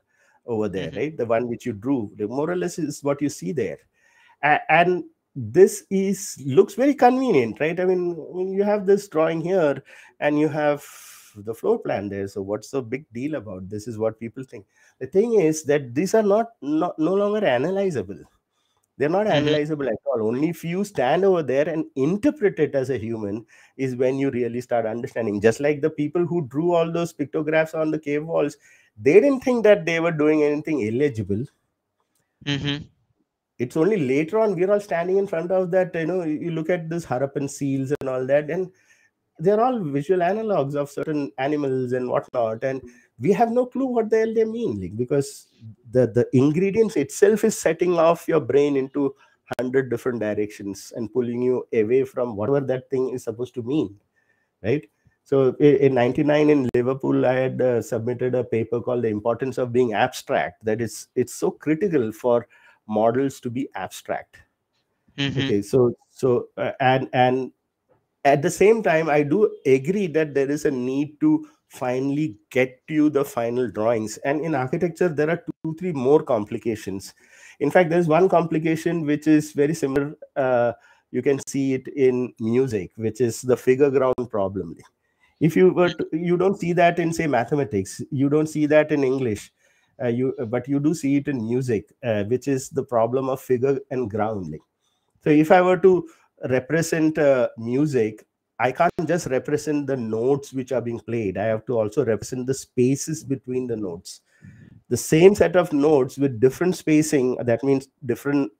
over there Mhm. right? The one which you drew the more or less is what you see there. And this is looks very convenient right? I mean when you have this drawing here and you have the floor plan there so what's the big deal about this is what people think. The thing is that these are not, not no longer analyzable they're not Mhm. analyzable at all only if you stand over there and interpret it as a human is when you really start understanding just like the people who drew all those pictographs on the cave walls they didn't think that they were doing anything illegible Mhm. it's only later on we're all standing in front of that you know you look at this harappan seals and all that and they're all visual analogs of certain animals and whatnot and we have no clue what the hell they mean like, because the the ingredients itself is setting off your brain into 100 different directions and pulling you away from whatever that thing is supposed to mean right so in 99 in liverpool i had uh, submitted a paper called the importance of being abstract that is it's so critical for models to be abstract Mhm. okay so so uh, and and at the same time i do agree that there is a need to finally get to the final drawings. And in architecture there are two three more complications. In fact there's one complication which is very similar. Uh, you can see it in music which is the figure ground problem. If you were to, you don't see that in say mathematics. You don't see that in english. Uh, you but you do see it in music uh, which is the problem of figure and grounding so if I were to represent uh, music, I can't just represent the notes which are being played. I have to also represent the spaces between the notes. The same set of notes with different spacing, that means different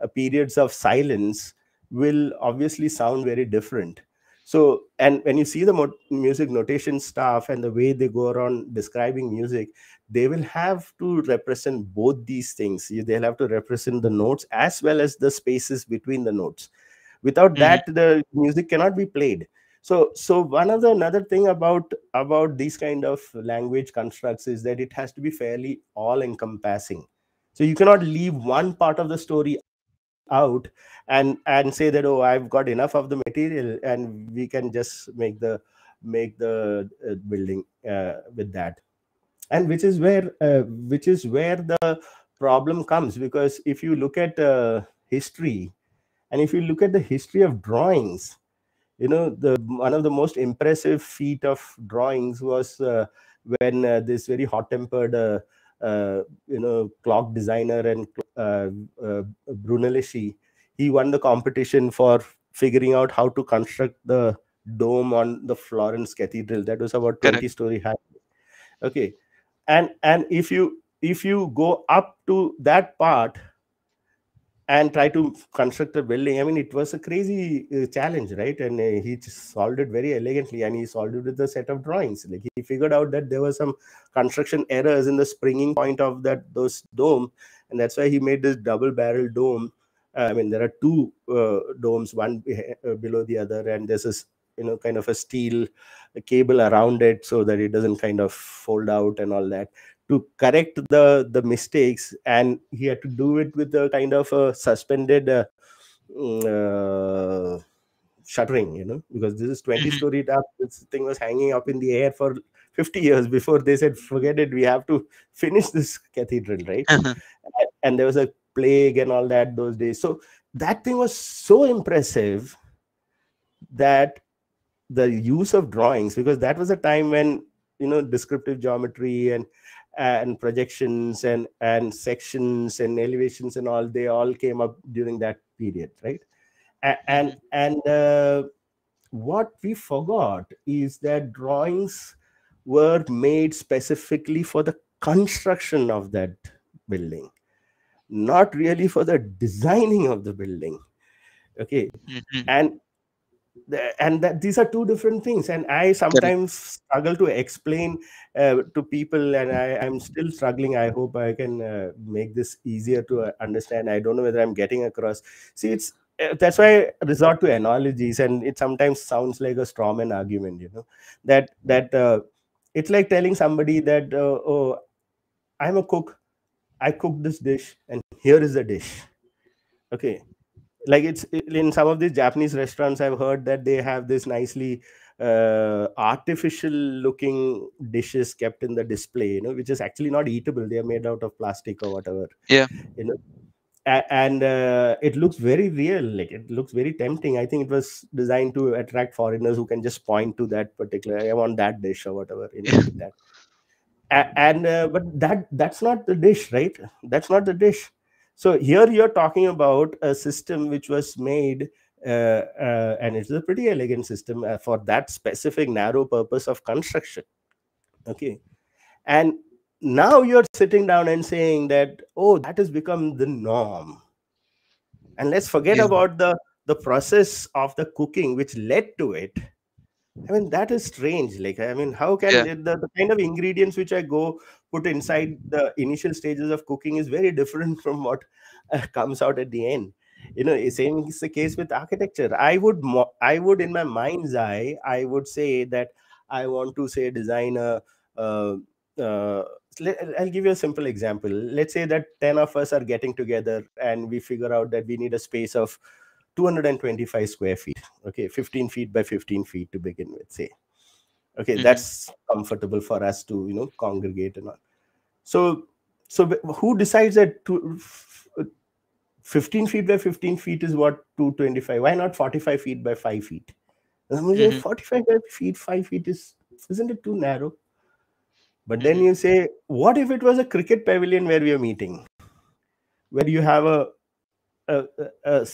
uh, periods of silence, will obviously sound very different. So, and when you see the music notation stuff and the way they go around describing music, they will have to represent both these things. They'll have to represent the notes as well as the spaces between the notes. Without Mhm. that, the music cannot be played. So, so one of the another thing about about these kind of language constructs is that it has to be fairly all encompassing. So you cannot leave one part of the story out and and say that oh i've got enough of the material and we can just make the make the uh, building uh, with that and which is where uh, which is where the problem comes because if you look at uh, history and if you look at the history of drawings you know the one of the most impressive feat of drawings was uh, when uh, this very hot tempered uh, uh, you know clock designer and uh, uh, brunelleschi he won the competition for figuring out how to construct the dome on the florence cathedral. That was about 20-story high. Okay. And and if you if you go up to that part and try to construct a building. I mean it was a crazy uh, challenge right? And uh, he solved it very elegantly and he solved it with a set of drawings. Like he figured out that there were some construction errors in the springing point of that those dome and that's why he made this double barrel dome. Uh, i mean there are two uh, domes one uh, below the other and this you know kind of a steel cable around it so that it doesn't kind of fold out and all that to correct the the mistakes and he had to do it with a kind of a suspended uh, mm, uh, shuttering you know because this is 20 Mhm. story up. This thing was hanging up in the air for 50 years before they said forget it we have to finish this cathedral right? And, and there was a plague and all that those days. So that thing was so impressive that the use of drawings because that was a time when you know descriptive geometry and and projections and and sections and elevations and all they all came up during that period right and and uh, what we forgot is that drawings were made specifically for the construction of that building not really for the designing of the building okay Mhm. and the- and that these are two different things. And i sometimes struggle to explain uh, to people and I, i'm still struggling. I hope i can uh, make this easier to uh, understand. I don't know whether i'm getting across. See it's uh, that's why I resort to analogies and it sometimes sounds like a strawman argument you know that that uh, it's like telling somebody that uh, oh i'm a cook. I cook this dish and here is the dish. Okay like it's in some of these japanese restaurants i've heard that they have this nicely uh, artificial looking dishes kept in the display you know which is actually not eatable. They are made out of plastic or whatever. Yeah. you know and uh, it looks very real. Like it looks very tempting. I think it was designed to attract foreigners who can just point to that particular i want that dish or whatever you know like that. And uh, but that that's not the dish right? That's not the dish so here you're talking about a system which was made uh, uh, and it's a pretty elegant system uh, for that specific narrow purpose of construction. Okay. And now you're sitting down and saying that oh that has become the norm. And let's forget Yeah. about the the process of the cooking which led to it i mean that is strange. Like i mean how can Yeah. the, the kind of ingredients which i go put inside the initial stages of cooking is very (laughs) different from what uh, comes out at the end. You know eh, same is the case with architecture. I would mo- i would in my mind's eye i would say that i want to say design a uh, uh, i'll give you a simple example. Let's say that 10 of us are getting together and we figure out that we need a space of 225 square feet okay 15 feet by 15 feet to begin with say okay Mhm. that's comfortable for us to you know congregate and all so so who decides that to, 15 feet by 15 feet is what 225 why not 45 feet by 5 feet And I'm like, Mhm. 45 by feet 5 feet is isn't it too narrow but then Mhm. you say what if it was a cricket pavilion where we are meeting where you have a a, a- uh,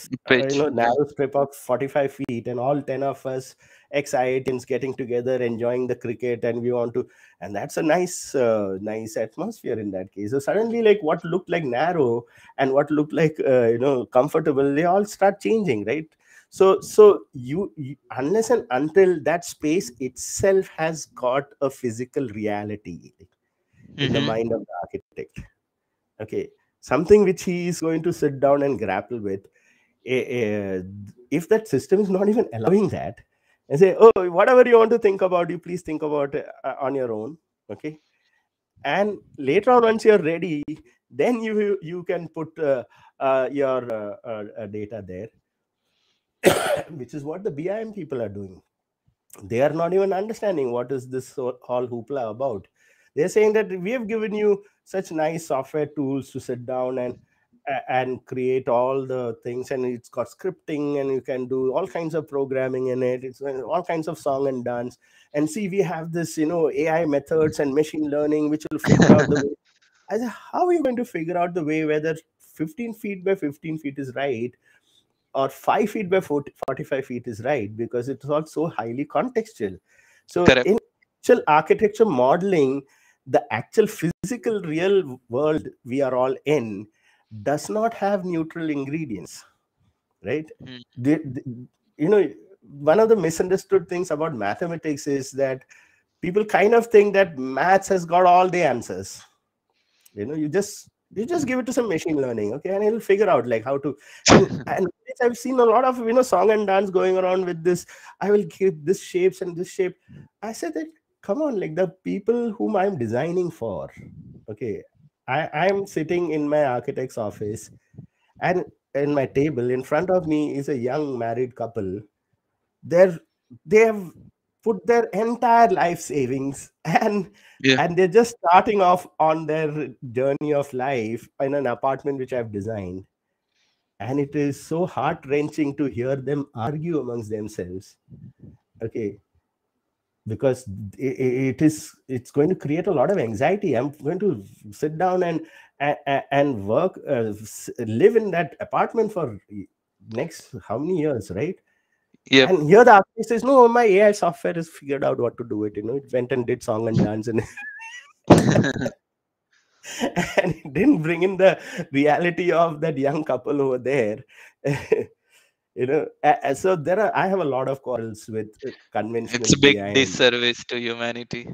you know narrow strip of 45 feet and all 10 of us ex iitians getting together enjoying the cricket and we want to and that's a nice uh, nice atmosphere in that case. So suddenly like what looked like narrow and what looked like uh, you know comfortable they all start changing right? So so you, you unless and until that space itself has got a physical reality in the Mhm. mind of the architect okay something which he is going to sit down and grapple with eh, eh, if that system is not even allowing that and say oh whatever you want to think about you please think about it uh, on your own okay? And later on once you're ready then you you can put uh, uh, your uh, uh, uh, data there (coughs) which is what the bim people are doing. They are not even understanding what is this all hoopla about. They're saying that we have given you such nice software tools to sit down and and create all the things. And it's got scripting and you can do all kinds of programming in it. It's uh, all kinds of song and dance. And see we have this you know ai methods and machine learning which will figure out the way. (laughs) I said, how are you going to figure out the way whether 15 feet by 15 feet is right or 5 feet by 40, 45 feet is right? Because it's all so highly contextual. So Correct. in actual architecture modeling the actual physical real world we are all in does not have neutral ingredients right? Hmm. the, the- you know one of the misunderstood things about mathematics is that people kind of think that maths has got all the answers. You know you just you just give it to some machine learning okay and it'll figure out like how to and, (laughs) and i've seen a lot of you know song and dance going around with this i will give this shapes and this shape. I said that come on like the people whom i'm designing for okay? I i'm sitting in my architect's office and in my table in front of me is a young married couple. They're they have put their entire life savings (laughs) and Yeah. and they're just starting off on their journey of life in an apartment which i've designed. And it is so heart wrenching to hear them argue amongst themselves okay because i- i- it is it's going to create a lot of anxiety. I'm going to sit down and a- a- and work uh, live in that apartment for next how many years right? Yeah and here the artist says no my ai software has figured out what to do it. You know it went and did song and dance and (laughs) (laughs) and it didn't bring in the reality of that young couple over there (laughs) you know a- so there are i have a lot of quarrels with uh, conventional it's a big AI and- disservice to humanity.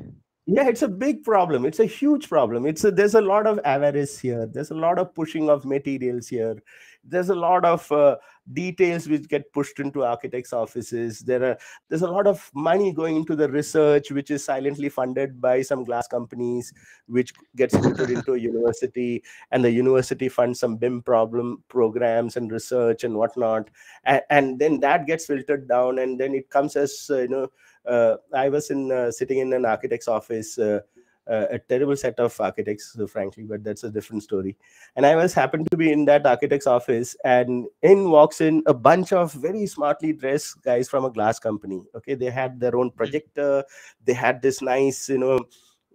yeah it's a big problem. It's a huge problem. It's a, there's a lot of avarice here. There's a lot of pushing of materials here there's a lot of uh, details which get pushed into architects offices. There are there's a lot of money going into the research which is silently funded by some glass companies which gets filtered into a university and the university funds some bim problem programs and research and whatnot. And, and then that gets filtered down and then it comes as uh, you know uh, I was in uh, sitting in an architect's office, uh, a terrible set of architects, frankly, but that's a different story. And I was happened to be in that architect's office, and in walks in a bunch of very smartly dressed guys from a glass company. Okay, they had their own projector, they had this nice, you know.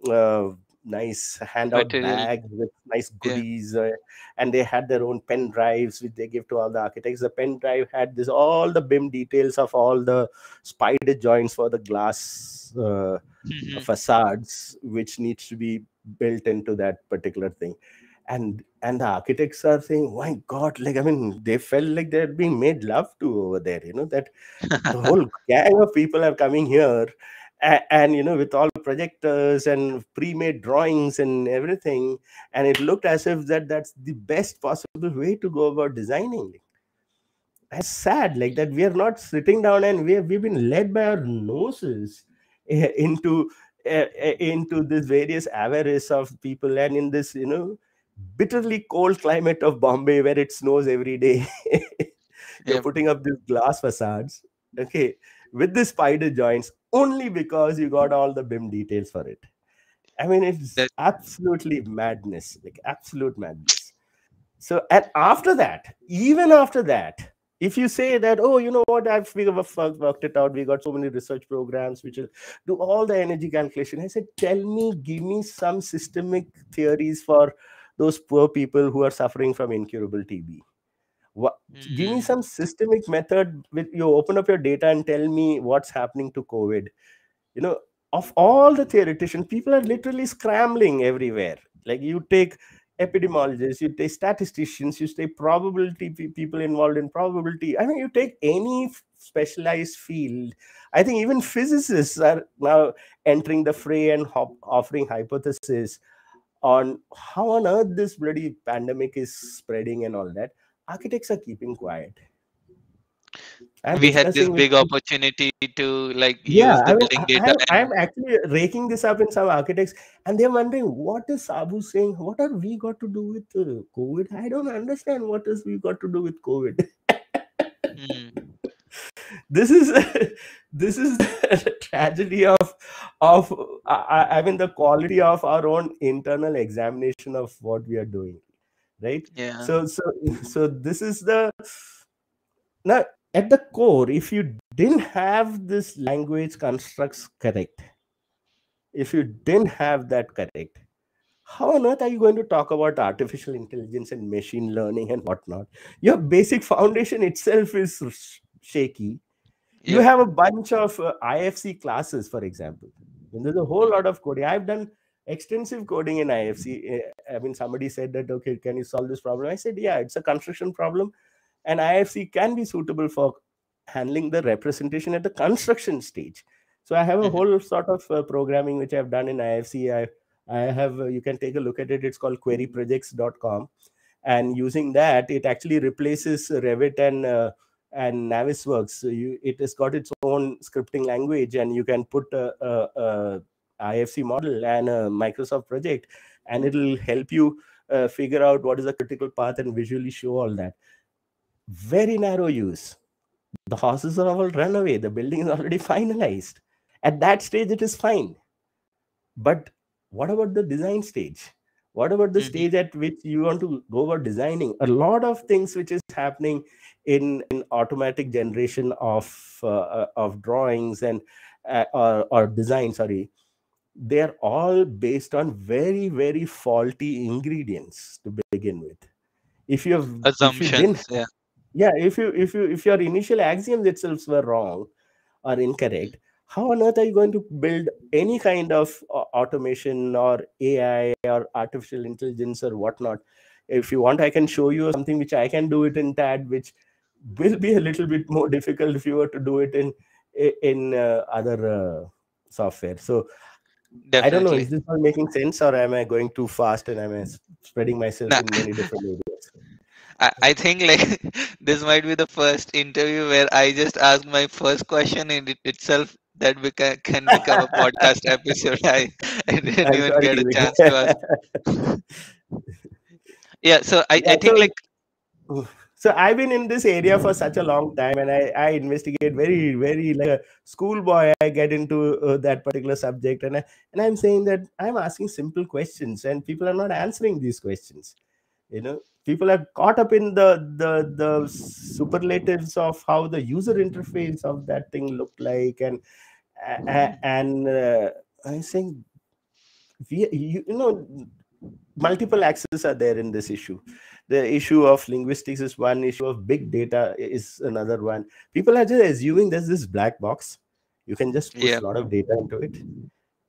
Uh, nice handout Material. bag with nice Yeah. goodies uh, and they had their own pen drives which they give to all the architects the pen drive had this all the bim details of all the spider joints for the glass uh, Mhm. facades which needs to be built into that particular thing and and the architects are saying my god like i mean they felt like they're being made love to over there you know that the whole (laughs) gang of people are coming here and, and you know with all projectors and pre-made drawings and everything and it looked as if that that's the best possible way to go about designing that's sad like that we are not sitting down and we have, we've been led by our noses eh, into eh, eh, into this various avarice of people and in this you know bitterly cold climate of bombay where it snows every day (laughs) you're Yep. putting up these glass facades okay with the spider joints only because you got all the bim details for it. I mean it's That- absolutely madness like absolute madness. So and after that even after that if you say that oh you know what? I've we worked uh, worked it out. We got so many research programs which will do all the energy calculation i said tell me give me some systemic theories for those poor people who are suffering from incurable tb what give me Mhm. some systemic method with you open up your data and tell me what's happening to covid. You know of all the theoreticians people are literally scrambling everywhere. Like you take epidemiologists you take statisticians you take probability people involved in probability. I mean you take any specialized field. I think even physicists are now entering the fray and hop- offering hypotheses on how on earth this bloody pandemic is spreading and all that architects are keeping quiet I'm we had this big opportunity to like yeah, use the I mean, building I, data. I'm, and- I'm actually raking this up in some architects, and they're wondering what is Sabu saying? What are we got to do with uh, COVID? I don't understand what is we got to do with COVID. Mhm. (laughs) this is (laughs) this is (laughs) the tragedy of of I, I- I mean the quality of our own internal examination of what we are doing. Right? Yeah. so so (laughs) so this is the now at the core if you didn't have this language constructs correct if you didn't have that correct how on earth are you going to talk about artificial intelligence and machine learning and whatnot? Your basic foundation itself is sh- shaky. You have a bunch of uh, ifc classes for example. And there's a whole lot of coding. I've done extensive coding in ifc Uh, i mean somebody said that okay can you solve this problem? I said yeah it's a construction problem and ifc can be suitable for handling the representation at the construction stage. So i have a Mhm. whole sort of uh, programming which i've done in ifc i i have uh, you can take a look at it. It's called queryprojects.com and using that it actually replaces revit and uh, and navisworks. So you it has got its own scripting language and you can put a, a, a ifc model and a microsoft project and it'll help you uh, figure out what is the critical path and visually show all that. Very narrow use. The horses are all run away. The building is already finalized. At that stage it is fine. But what about the design stage? What about the Mhm. stage at which you want to go about designing? A lot of things which is happening in, in automatic generation of uh, uh, of drawings and uh, or, or design sorry they're all based on very very faulty ingredients to begin with if you have if you Assumptions. Yeah. yeah if you if you if your initial axioms itself were wrong or incorrect how on earth are you going to build any kind of uh, automation or ai or artificial intelligence or whatnot if you want i can show you something which i can do it in tad which will be a little bit more (laughs) difficult if you were to do it in in uh, other uh, software so i don't know is this all making sense or am i going too fast and am i spreading myself Nah. in many different areas I, I think like (laughs) this might be the first interview where I just ask my first question and it itself that beca- can become a podcast (laughs) episode. I, I didn't I'm even sorry, get a chance to ask. (laughs) Yeah, so I, Yeah, I think so- like so i've been in this area for such a long time and i, I investigate very very like a schoolboy i get into uh, that particular subject and I, and i'm saying that i'm asking simple questions and people are not answering these questions. You know people are caught up in the the the superlatives of how the user interface of that thing looked like and and uh, i'm saying we you, you know multiple axes are there in this issue the issue of linguistics is one issue of big data is another one. People are just assuming there's this black box. You can just push Yeah. a lot of data into it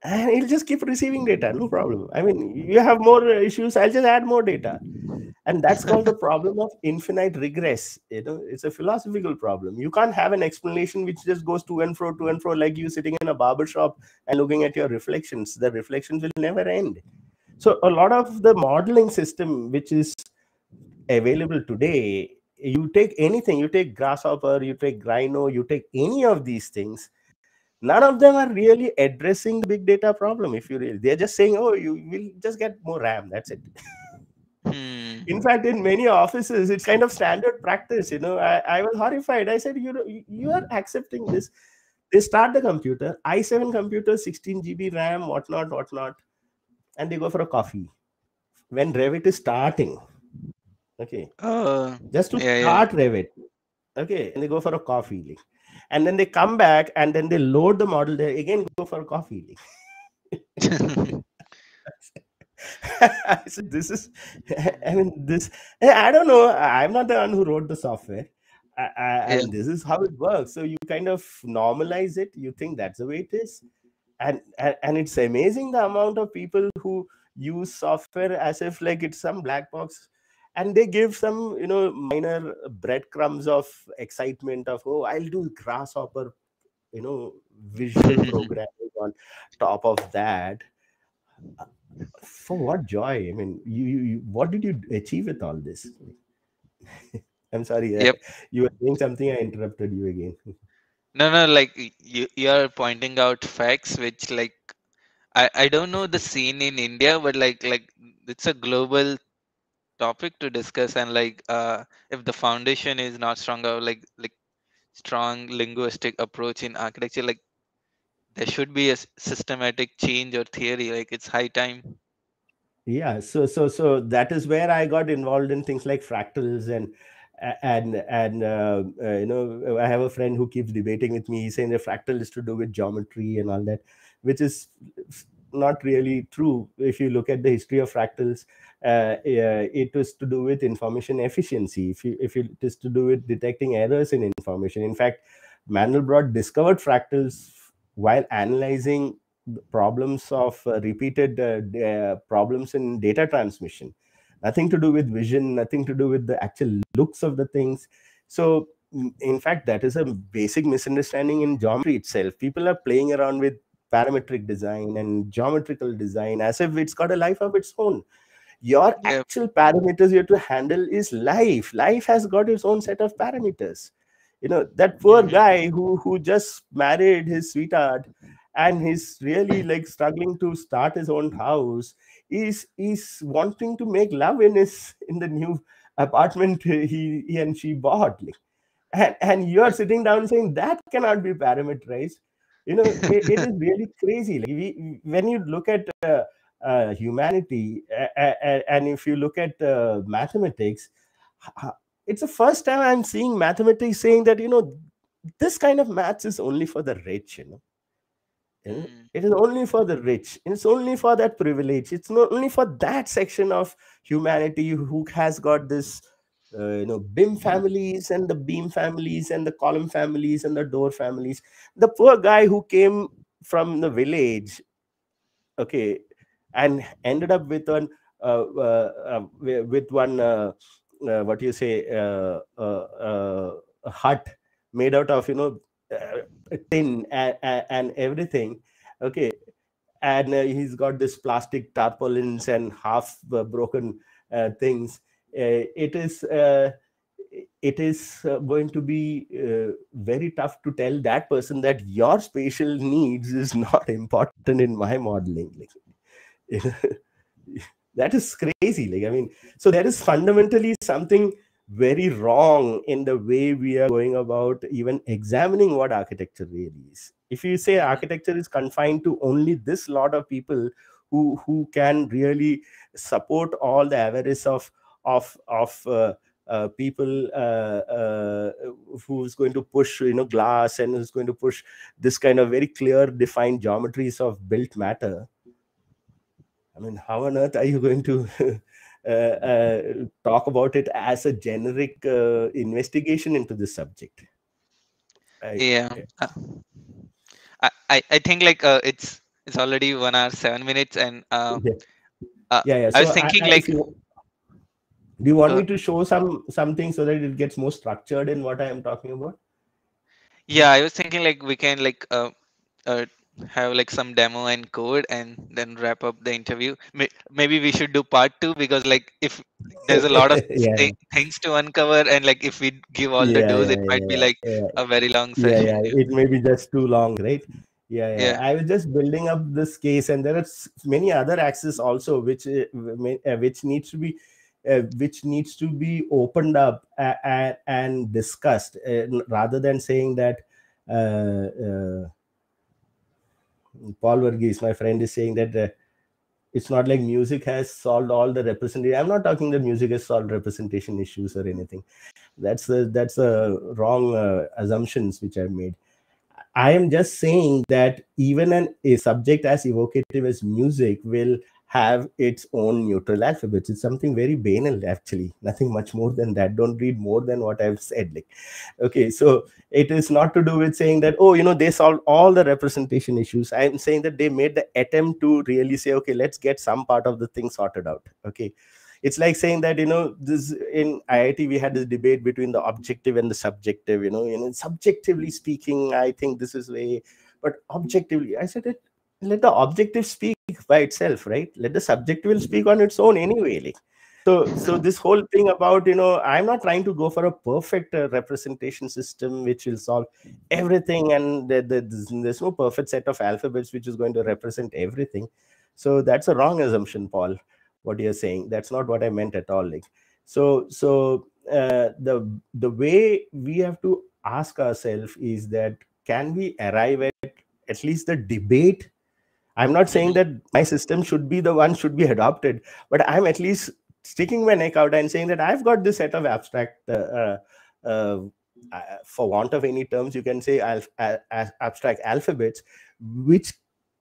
and it'll just keep receiving data no problem. I mean you have more issues i'll just add more data. And that's called the problem of infinite regress you know? It's a philosophical problem. You can't have an explanation which just goes to and fro to and fro like you sitting in a barber shop and looking at your reflections. The reflections will never end. So a lot of the modeling system which is available today you take anything you take grasshopper you take rhino you take any of these things none of them are really addressing the big data problem. If you really they're just saying oh you will just get more ram that's it. Hmm, in fact in many offices it's kind of standard practice you know i, I was horrified. I said you know you- you are accepting this. They start the computer i7 computer 16 gb ram whatnot whatnot and they go for a coffee. When revit is starting okay uh, just to Yeah, yeah. start revit okay and they go for a coffee like, and then they come back and then they load the model they again go for a coffee like. I said, this is, I mean, this, I don't know. I'm not the one who wrote the software. I, I, Yeah. And this is how it works. So you kind of normalize it. You think that's the way it is. And, and, and it's amazing the amount of people who use software as if like it's some black box and they give some, you know, minor breadcrumbs of excitement of, oh, I'll do grasshopper, you know, visual (laughs) programming on top of that. For what joy? I mean you, you, what did you achieve with all this? (laughs) I'm sorry uh, Yep. you were doing something i interrupted you again. No no like you you're pointing out facts which like I, I don't know the scene in India but like like it's a global topic to discuss and like uh if the foundation is not stronger like like strong linguistic approach in architecture like there should be a systematic change or theory like it's high time. Yeah so so so that is where i got involved in things like fractals and and and uh, uh, you know i have a friend who keeps debating with me. Saying the fractal is to do with geometry and all that which is not really true. If you look at the history of fractals uh, was to do with information efficiency. If, you, if it is to do with detecting errors in information. In fact mandelbrot discovered fractals while analyzing problems of uh, repeated uh, uh, problems in data transmission. Nothing to do with vision nothing to do with the actual looks of the things. So in fact that is a basic misunderstanding in geometry itself. People are playing around with parametric design and geometrical design as if it's got a life of its own your actual parameters you have to handle is life. Life has got its own set of parameters. You know that poor mm-hmm. guy who who just married his sweetheart and he's really like struggling to start his own house is is wanting to make love in his in the new apartment (laughs) he, he and she bought. Like, and, and you're sitting down saying that cannot be parameterized. You know it, it is (laughs) really crazy. Like we, when you look at uh, uh, humanity and if you look at uh, mathematics it's the first time i'm seeing mathematics saying that you know this kind of maths is only for the rich you know Mm. It is only for the rich. It's only for that privilege. It's not only for that section of humanity who has got this, uh, you know, BIM families and the beam families and the column families and the door families. The poor guy who came from the village, okay, and ended up with one, uh, uh, uh with one, uh, what do you say, hut made out of, you know, tin and, and, everything okay? And uh, he's got this plastic tarpaulins and half uh, broken uh, things. It is it is going to be very tough to tell that person that your spatial needs is (laughs) not important in my modeling (laughs) that is crazy like i mean so there is fundamentally something very wrong in the way we are going about even examining what architecture really is. If you say architecture is confined to only this lot of people who who can really support all the avarice of of of uh, uh, people uh, uh who's going to push you know glass and who's going to push this kind of very clear defined geometries of built matter i mean how on earth are you going to (laughs) Uh, uh, talk about it as a generic uh, investigation into this subject. I, yeah, I I think like it's it's already one hour seven minutes and yeah. yeah, yeah. So I was thinking I, I, like. You, do you want uh, me to show some something so that it gets more structured in what I am talking about? Yeah, I was thinking like we can like uh, uh have like some demo and code and then wrap up the interview. Maybe we should do part two because like if there's a lot of (laughs) yeah. th- things to uncover and like if we give all yeah, the dose yeah, it might be like a very long session. yeah, yeah. it may be just too long right? Yeah, yeah, I was just building up this case, and there are many other axes also, which uh, uh, which needs to be uh, which needs to be opened up and, and discussed, uh, rather than saying that uh, uh, Paul Verghese, my friend, is saying that uh, it's not like music has solved all the representation. I'm not talking that music has solved representation issues or anything. That's the that's a wrong uh, assumptions which I've made. I am just saying that even an, a subject as evocative as music will have its own neutral alphabets. It's something very banal, actually. Nothing much more than that. Don't read more than what I've said. Like, okay, so it is not to do with saying that, oh, you know, they solved all the representation issues. I'm saying that they made the attempt to really say, okay, let's get some part of the thing sorted out. Okay. It's like saying that, you know, this in IIT, we had this debate between the objective and the subjective, you know, subjectively speaking, I think this is way, but objectively, I said it let the objective speak by itself right? Let the subject will speak on its own anyway like. So so this whole thing about you know i'm not trying to go for a perfect uh, representation system which will solve everything and the, the, there's no perfect set of alphabets which is going to represent everything. So that's a wrong assumption paul what you're saying. That's not what i meant at all like. So so uh, the the way we have to ask ourselves is that can we arrive at at least the debate i'm not saying that my system should be the one should be adopted but i'm at least sticking my neck out and saying that i've got this set of abstract uh, uh, uh, for want of any terms you can say alf- abstract alphabets which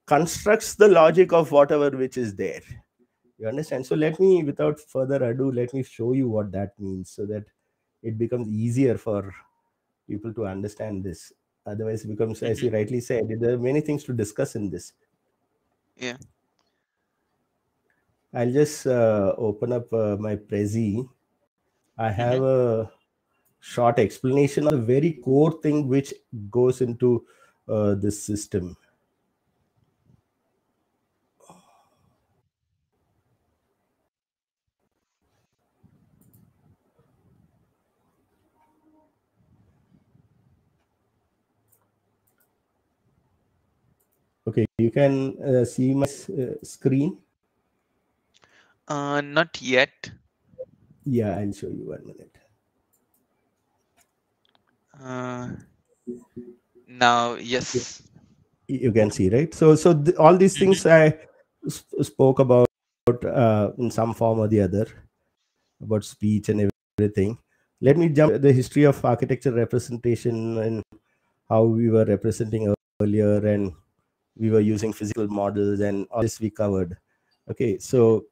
constructs the logic of whatever which is there. You understand? So let me without further ado let me show you what that means so that it becomes easier for people to understand this. Otherwise it becomes as you mm-hmm. rightly said there are many things to discuss in this yeah. I'll just uh, open up uh, my prezi. I have mm-hmm. a short explanation of the very core thing which goes into uh, this system Okay, you can uh, see my uh, screen. Uh, not yet. Yeah, I'll show you one minute. Uh, now, yes. You can see, right? So, so th all these things mm -hmm. I spoke about uh, in some form or the other about speech and everything. Let me jump the history of architecture representation and how we were representing earlier and we were using physical models and all this we covered. Okay so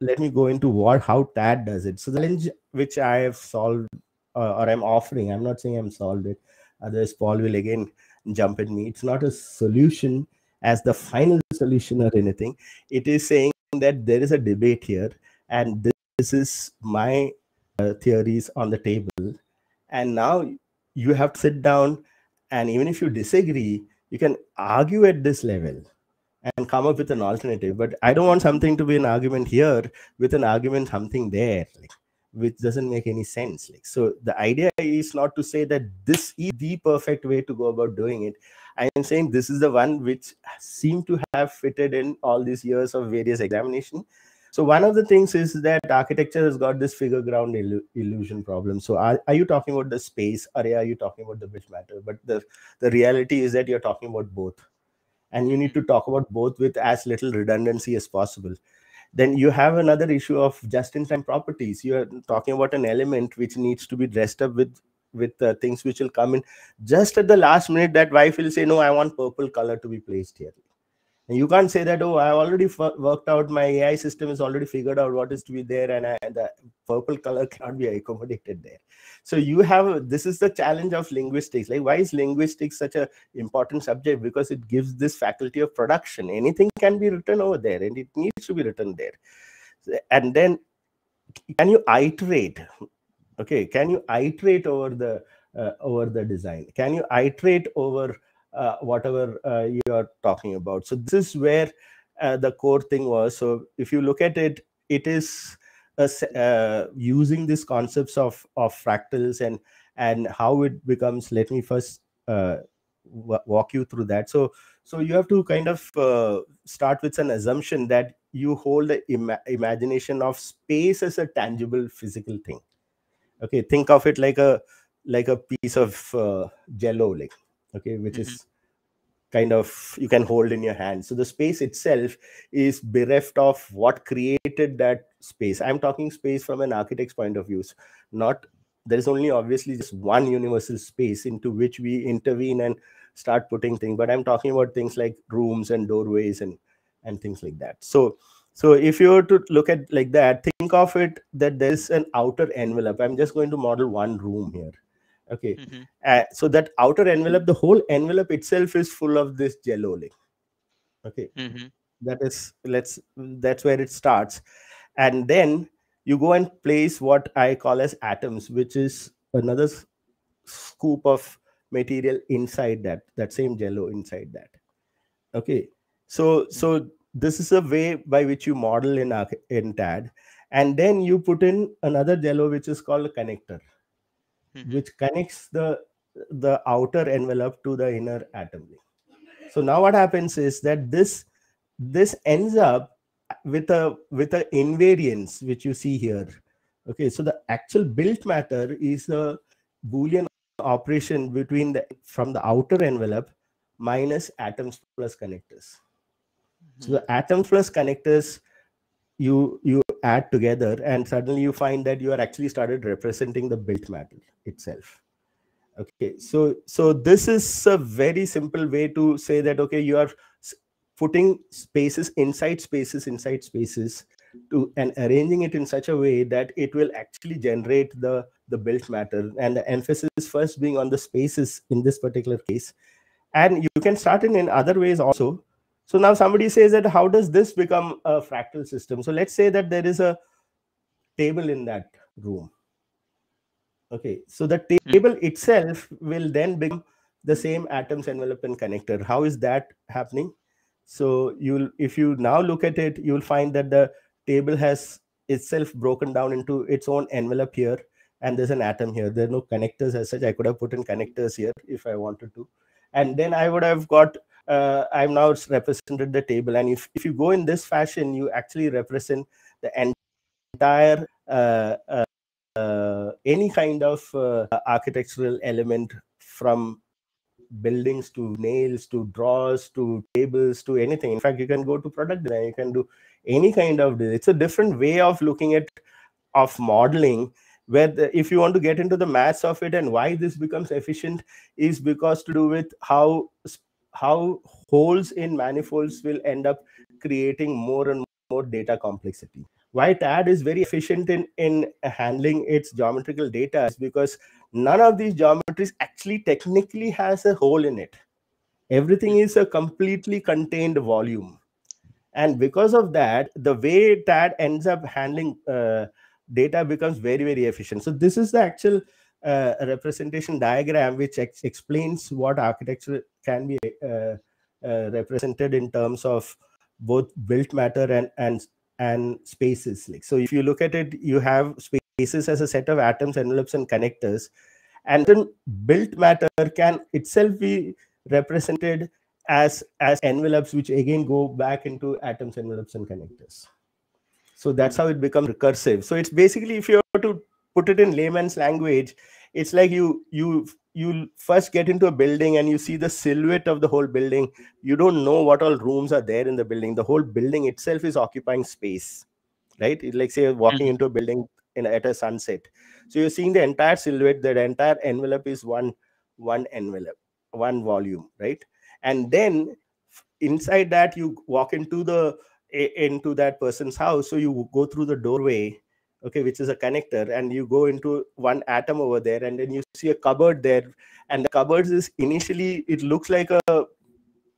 let me go into what how tad does it. So the challenge which i have solved uh, or i'm offering i'm not saying i'm solved it otherwise paul will again jump at me. It's not a solution as the final solution or anything. It is saying that there is a debate here and this is my uh, theories on the table. And now you have to sit down and even if you disagree you can argue at this level and come up with an alternative but i don't want something to be an argument here with an argument something there like, which doesn't make any sense like. So the idea is not to say that this is the perfect way to go about doing it. I am saying this is the one which seem to have fitted in all these years of various examination so one of the things is that architecture has got this figure ground illusion problem. So are, are you talking about the space or are you talking about the which matter? But the, the reality is that you're talking about both. And you need to talk about both with as little redundancy as possible. Then you have another issue of just-in-time properties. You're talking about an element which needs to be dressed up with with uh, things which will come in just at the last minute that wife will say no i want purple color to be placed here and you can't say that, oh, I already worked out, my AI system is already figured out what is to be there, and, I, and the purple color (laughs) cannot be accommodated there. So you have this is the challenge of linguistics. Like, why is linguistics such a important subject? Because it gives this faculty of production. Anything can be written over there, and it needs to be written there. And then, can you iterate? Okay, can you iterate over the uh, over the design? Can you iterate over uh, whatever uh, you are talking about. So this is where uh, the core thing was. So if you look at it, it is uh, using these concepts of of fractals and and how it becomes. Let me first uh, walk you through that. So so you have to kind of uh, start with an assumption that you hold the Im imagination of space as a tangible physical thing. Okay, think of it like a like a piece of jello, like okay which mm-hmm. is kind of you can hold in your hand. So the space itself is bereft of what created that space. I'm talking space from an architect's point of view. Not there is only obviously just one universal space into which we intervene and start putting things but i'm talking about things like rooms and doorways and and things like that. So so if you were to look at like that think of it that there's an outer envelope. I'm just going to model one room here okay. Mm-hmm. uh, so that outer envelope the whole envelope itself is full of this jello like okay. Mm-hmm. that is let's that's where it starts. And then you go and place what i call as atoms which is another scoop of material inside that that same jello inside that. Okay. So so this is a way by which you model in in tad. And then you put in another jello which is called a connector mm-hmm. which connects the the outer envelope to the inner atom so now what happens is that this this ends up with a with a invariance which you see here. Okay so the actual built matter is a boolean operation between the from the outer envelope minus atoms plus connectors. So the atoms plus connectors you you add together and suddenly you find that you are actually started representing the built matter itself. Okay so so this is a very simple way to say that okay you are putting spaces inside spaces inside spaces to and arranging it in such a way that it will actually generate the the built matter and the emphasis first being on the spaces in this particular case. And you can start in in other ways also so now somebody says that how does this become a fractal system? So let's say that there is a table in that room. Okay so the hmm. table itself will then become the same atoms envelope and connector. How is that happening? So you'll if you now look at it you'll find that the table has itself broken down into its own envelope here and there's an atom here. There are no connectors as such. I could have put in connectors here if i wanted to. And then i would have got uh, i've now represented the table. And if, if you go in this fashion you actually represent the entire uh, uh, uh any kind of uh, architectural element from buildings to nails to drawers to tables to anything. In fact you can go to product design you can do any kind of it's a different way of looking at of modeling where the, if you want to get into the maths of it and why this becomes efficient is because to do with how how holes in manifolds will end up creating more and more data complexity. Why tad is very efficient in in handling its geometrical data is because none of these geometries actually technically has a hole in it. Everything is a completely contained volume. And because of that the way tad ends up handling uh, data becomes very very efficient. So this is the actual uh, representation diagram which ex explains what architecture can be uh, uh, represented in terms of both built matter and and and spaces. Like so if you look at it you have spaces as a set of atoms envelopes and connectors and then built matter can itself be represented as as envelopes which again go back into atoms envelopes and connectors. So that's how it becomes recursive. So it's basically if you were to put it in layman's language it's like you you you first get into a building and you see the silhouette of the whole building. You don't know what all rooms are there in the building. The whole building itself is occupying space right? It's like say walking mm-hmm. into a building in at a sunset. So you're seeing the entire silhouette that entire envelope is one one envelope one volume right? And then inside that you walk into the into that person's house. So you go through the doorway okay which is a connector and you go into one atom over there and then you see a cupboard there and the cupboard is initially it looks like a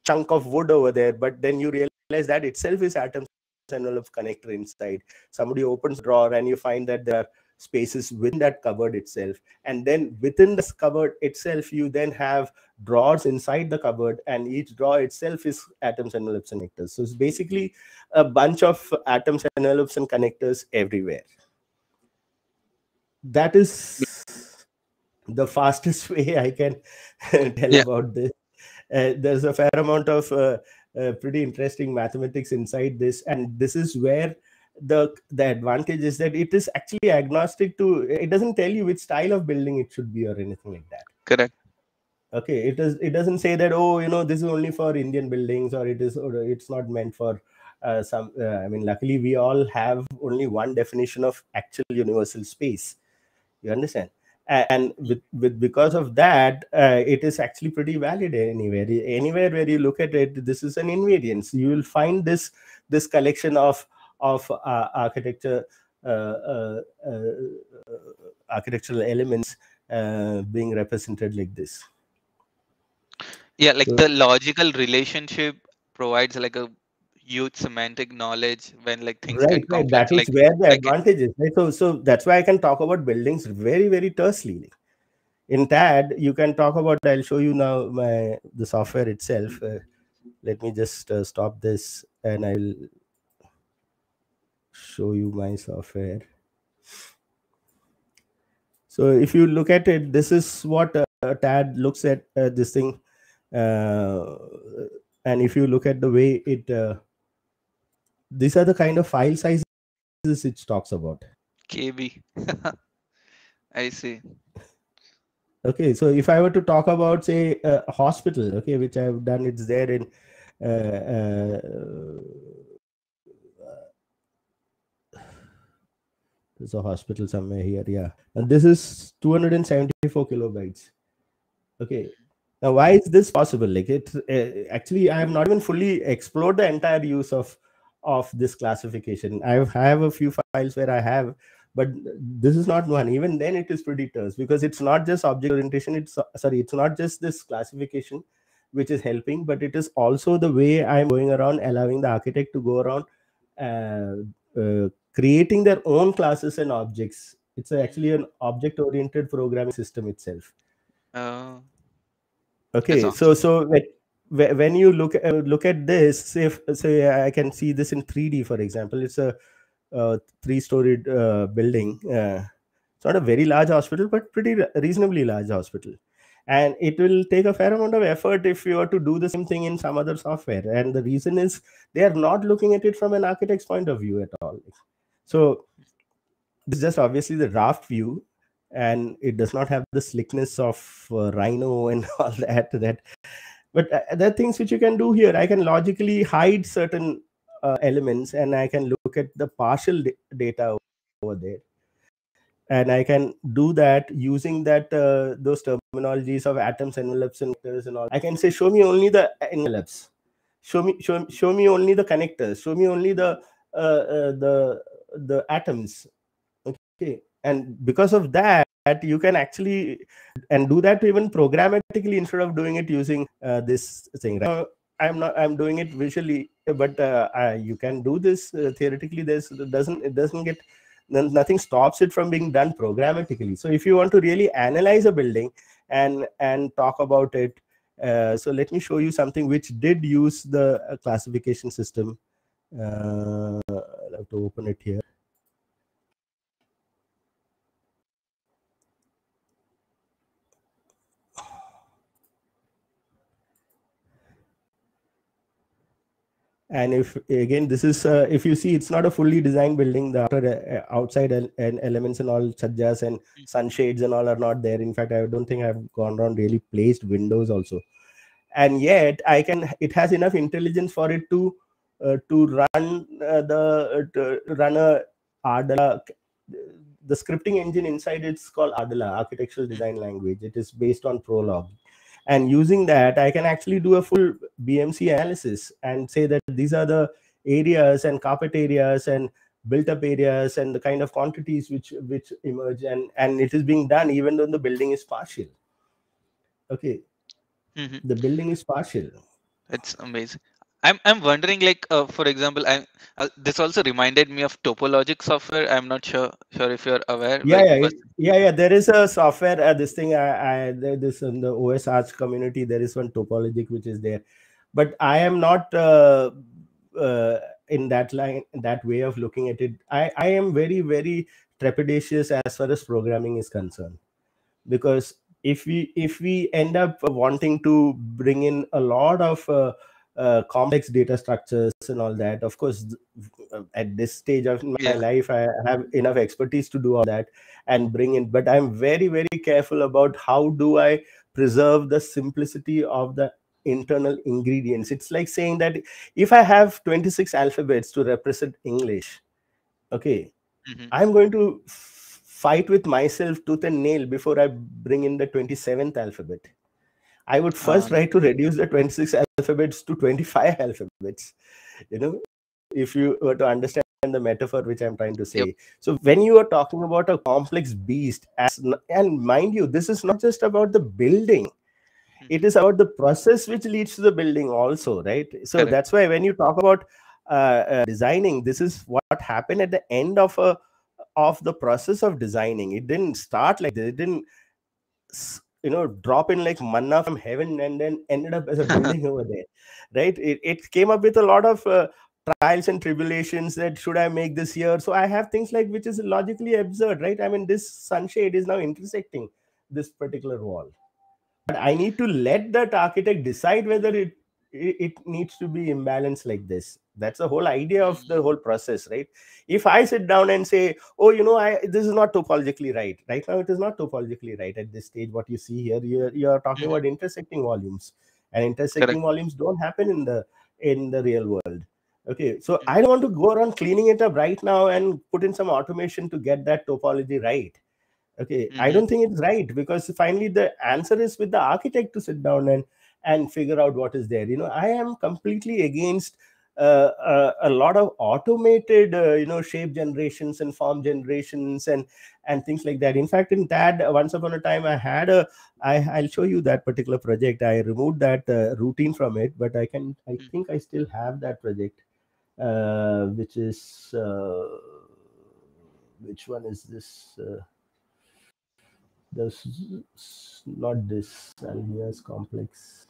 chunk of wood over there but then you realize that itself is atom envelope connector inside. Somebody opens drawer and you find that there are spaces within that cupboard itself. And then within this cupboard itself you then have drawers inside the cupboard and each drawer itself is atoms and envelopes and connectors. So it's basically a bunch of atoms and envelopes and connectors everywhere that is the fastest (laughs) way i can (laughs) tell yeah. about this. Uh, there's a fair amount of uh, uh, pretty interesting mathematics inside this and this is where the the advantage is that it is actually agnostic to it doesn't tell you which style of building it should be or anything like that. Correct. Okay it does it doesn't say that oh you know this is only for indian buildings or it is or it's not meant for uh, some uh, i mean luckily we all have only one definition of actual universal space you understand? And with, with because of that uh, it is actually pretty valid anywhere. Anywhere where you look at it this is an invariance. You will find this this collection of of uh, architecture uh, uh, architectural elements being represented like this. Yeah like so, the logical relationship provides like a huge semantic knowledge when like things right, get complex. That is like, where the like advantage is. Right? So, so that's why I can talk about buildings very, very tersely. In TAD, you can talk about. I'll show you now my the software itself. Uh, let me just uh, stop this, and I'll show you my software. So if you look at it, this is what uh, TAD looks at uh, this thing. Uh, and if you look at the way it, uh, these are the kind of file sizes it talks about. KB. (laughs) I see. Okay, so if I were to talk about, say, a hospital, okay, which I've done, it's there in uh, uh, there's a hospital somewhere here yeah and this is 274 kilobytes okay now why is this possible like it uh, actually i have not even fully explored the entire use of of this classification. I have a few files where i have but this is not one. Even then it is pretty terse because it's not just object orientation. It's sorry it's not just this classification which is helping but it is also the way i'm going around allowing the architect to go around uh, uh, creating their own classes and objects. It's actually an object oriented programming system itself. Uh, okay so so when you look uh, look at this if, say i can see this in 3d for example it's a three storied uh, building. Uh, it's not a very large hospital, but pretty reasonably large hospital. And it will take a fair amount of effort if you were to do the same thing in some other software. And the reason is they are not looking at it from an architect's point of view at all. So this is just obviously the draft view, and it does not have the slickness of uh, Rhino and (laughs) all that. That, but uh, there are things which you can do here. I can logically hide certain uh, elements and I can look at the partial data over there. And I can do that using that uh, those terminologies of atoms, envelopes, and connectors and all. I can say, show me only the envelopes. Show me, show, show me only the connectors. Show me only the uh, uh the the atoms. Okay, and because of that, you can actually and do that even programmatically instead of doing it using uh, this thing. Right? I'm not. I'm doing it visually, but uh, I, you can do this uh, theoretically. It doesn't it doesn't get then nothing stops it from being done programmatically. So if you want to really analyze a building and and talk about it, uh, so let me show you something which did use the uh, classification system. Uh, I'll have to open it here. And if again this is uh, if you see it's not a fully designed building. The outer, uh, outside and elements and all sajjas and hmm. sunshades and all are not there. In fact i don't think i've gone around really placed windows also. And yet i can it has enough intelligence for it to uh, to run uh, the uh, to run a ardala the scripting engine inside it's called ardala architectural design language. It is based on prolog and using that i can actually do a full bmc analysis and say that these are the areas and carpet areas and built up areas and the kind of quantities which which emerge and and it is being done even though the building is partial. Okay. Mm-hmm. the building is partial. It's amazing I'm I'm wondering like uh, for example I uh, this also reminded me of topologic software. I'm not sure sure if you're aware. Yeah, yeah, but... yeah, yeah. There is a software. Uh, this thing I, I this in the OSArch community. There is one topologic which is there, but I am not uh, uh, in that line that way of looking at it. I I am very very trepidatious as far as programming is concerned because if we if we end up wanting to bring in a lot of uh, complex data structures and all that. Of course, uh, at this stage of my yeah. life, I have enough expertise to do all that and bring in. But I'm very, very careful about how do I preserve the simplicity of the internal ingredients. It's like saying that if I have 26 alphabets to represent English, okay, mm-hmm. I'm going to fight with myself tooth and nail before I bring in the 27th alphabet I would first try to reduce the 26 alphabets to 25 alphabets. You know, if you were to understand the metaphor which I'm trying to say. Yep. So when you are talking about a complex beast, as and mind you, this is not just about the building. Hmm. It is about the process which leads to the building also, right? So Correct. that's why when you talk about uh, uh, designing, this is what happened at the end of a of the process of designing. It didn't start like this. It didn't you know drop in like manna from heaven and then ended up as a building over there right? It, it came up with a lot of uh, trials and tribulations that should i make this year? So i have things like which is logically absurd right? I mean this sunshade is now intersecting this particular wall. But i need to let that architect decide whether it it needs to be imbalanced like this. That's the whole idea of the whole process right? If i sit down and say oh you know i this is not topologically right. Right now it is not topologically right at this stage what you see here. You're, you're talking mm-hmm. about intersecting volumes and intersecting Correct. volumes don't happen in the in the real world. Okay so i don't want to go around cleaning it up right now and put in some automation to get that topology right. Okay i Mhm. don't think it's right because finally the answer is with the architect to sit down and and figure out what is there. You know i am completely against uh, uh, a lot of automated uh, you know shape generations and form generations and and things like that. In fact in tad once upon a time i had a I, i'll show you that particular project. I removed that uh, routine from it but i can i Mm. think i still have that project uh, which is uh, which one is this uh, this not this Algiers complex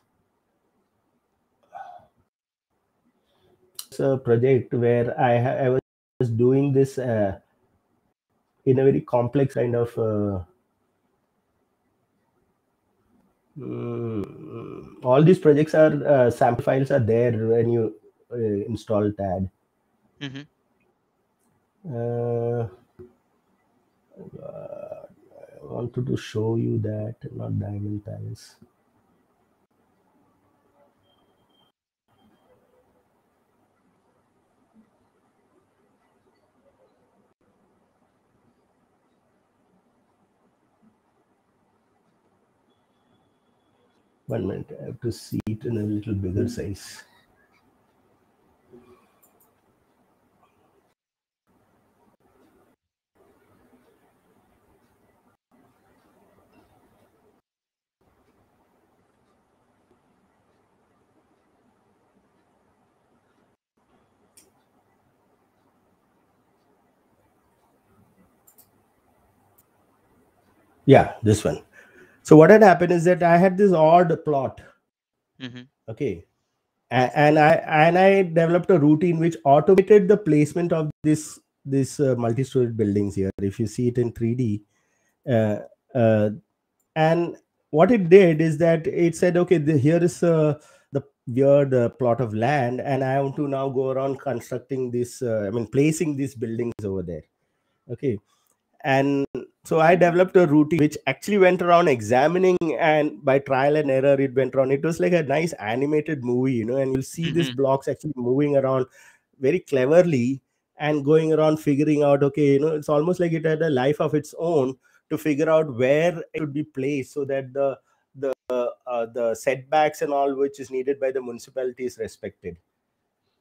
a project where I, I was doing this uh, in a very complex kind of uh, mm, all these projects are uh, sample files are there when you uh, install tad uh, uh, I wanted to show you that not diamond palace one minute. I have to see it in a little bigger size. Yeah this one so what had happened is that i had this odd plot Mhm. okay? And i and i developed a routine which automated the placement of this this uh, multi-storied buildings here if you see it in 3d uh, uh, and what it did is that it said okay the, here is uh, the weird uh, plot of land and i want to now go around constructing this uh, i mean placing these buildings over there okay? And so i developed a routine which actually went around examining and by trial and error it went around it was like a nice animated movie you know and you'll see these Mhm. blocks actually moving around very cleverly and going around figuring out okay you know it's almost like it had a life of its own to figure out where it would be placed so that the the uh, the setbacks and all which is needed by the municipality is respected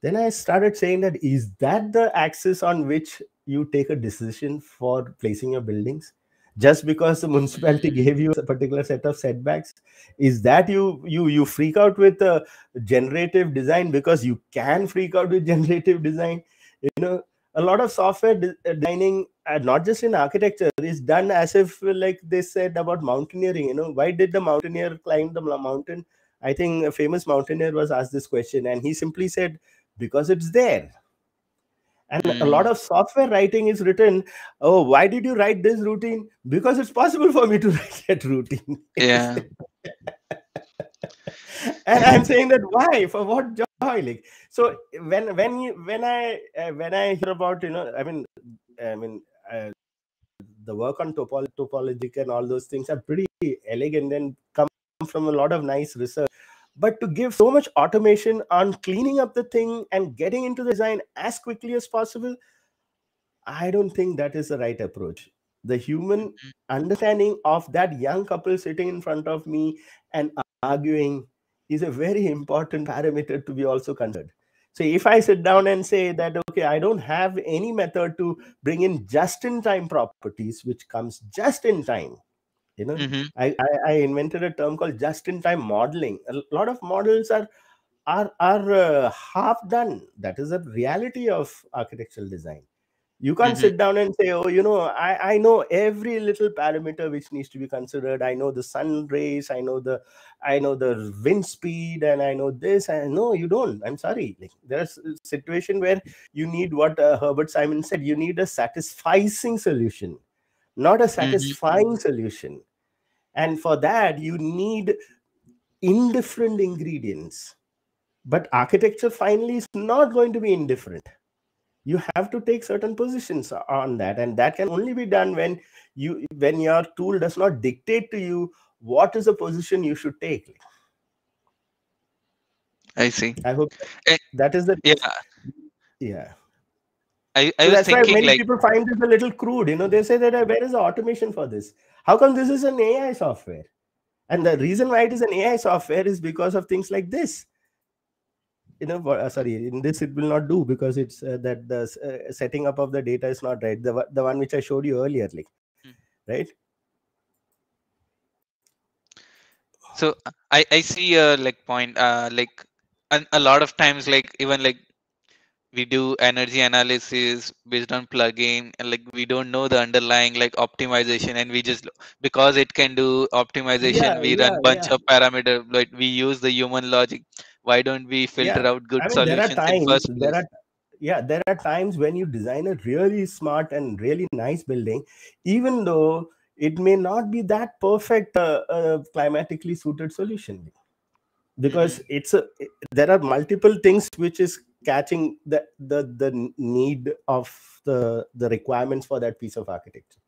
then i started saying that is that the axis on which you take a decision for placing your buildings? Just because the municipality (laughs) gave you a particular set of setbacks is that you you you freak out with uh, generative design because you can freak out with (laughs) generative design? You know a lot of software uh, designing uh, not just in architecture is done as if like they said about mountaineering you know why did the mountaineer climb the mountain? I think a famous mountaineer was asked this question and he simply said because it's there. And a lot Mm. of software writing is written oh why did you write this routine? Because it's possible for me to (laughs) write that routine. Yeah. (laughs) and i'm saying that why? For what joy? Like so when when you when i uh, when i hear about you know i mean i mean uh, the work on topol- topologic and all those things are pretty elegant and come from a lot of nice research but to give so much automation on cleaning up the thing and getting into the design as quickly as possible i don't think that is the right approach the human Mhm. understanding of that young couple sitting in front of me and arguing is a very important (laughs) parameter to be also considered so if i sit down and say that okay i don't have any method to bring in just in time properties which comes just in time you know? Mhm. I, I i invented a term called just in time modeling. A lot of models are are are uh, half done. That is a reality of architectural design. You can't Mhm. sit down and say oh you know i i know every little parameter which needs to be considered. I know the sun rays i know the i know the wind speed and i know this. And no you don't. I'm sorry. Like there's a situation where you need what uh, herbert simon said you need a satisficing solution not a satisfying solution. And for that you need indifferent ingredients. But architecture finally is not going to be indifferent. You have to take certain positions on that. And that can only be done when you when your tool does not dictate to you what is the position you should take. I see. I hope Eh, that is the Yeah, yeah. I, I So that's why many like people find this a little crude. You know, they say that uh, where is the automation for this? How come this is an AI software? And the reason why it is an AI software is because of things like this. You know, uh, sorry, in this it will not do because it's uh, that the uh, setting up of the data is not right. The, one- the one which I showed you earlier, like, Hmm. right? so I I see a like point uh like and a lot of times like even like we do energy analysis based on plugin and like we don't know the underlying like optimization and we just because it can do optimization Yeah, we yeah, run bunch yeah, of parameter like we use the human logic. Why don't we filter out good I mean, there are solutions times, first there are, yeah, there are times when you design a really smart and really nice building, even though it may not be that perfect uh, uh, climatically suited solution. Because Mhm. it's a it- there are multiple things which is catching the the the need of the the requirements for that piece of architecture.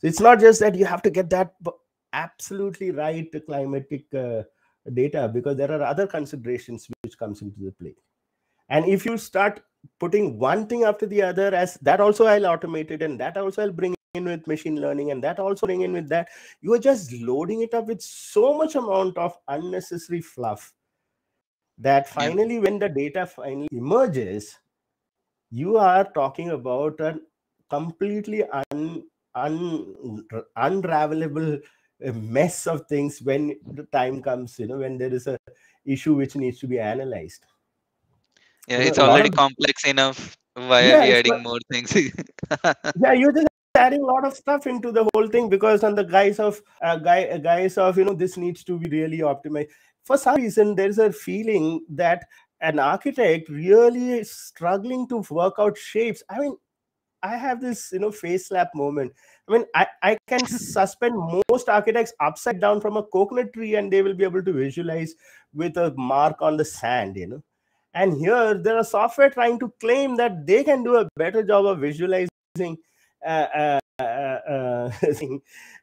So it's not just that you have to get that absolutely right climatic uh, data because there are other considerations which comes into the play. And if you start putting one thing after the other as that also i'll automate it and that also i'll bring in with machine learning and that also bring in with that you are just loading it up with so much amount of unnecessary fluff that finally when the data finally emerges you are talking about a completely un, un, unravelable uh, mess of things when the time comes you know when there is a issue which needs to be analyzed. Yeah you it's lot already of complex enough. Why are we adding more things? (laughs) Yeah you're just adding a lot of stuff into the whole thing because on the guise of uh, guy uh, guise of you know this needs to be really optimized for some reason there's a feeling that an architect really is struggling to work out shapes. I mean i have this you know face slap moment. I mean i, I can (laughs) suspend most architects upside down from a coconut tree and they will be able to visualize with a mark on the sand you know. And here there are software trying to claim that they can do a better job of visualizing uh, uh, uh, (laughs) thing.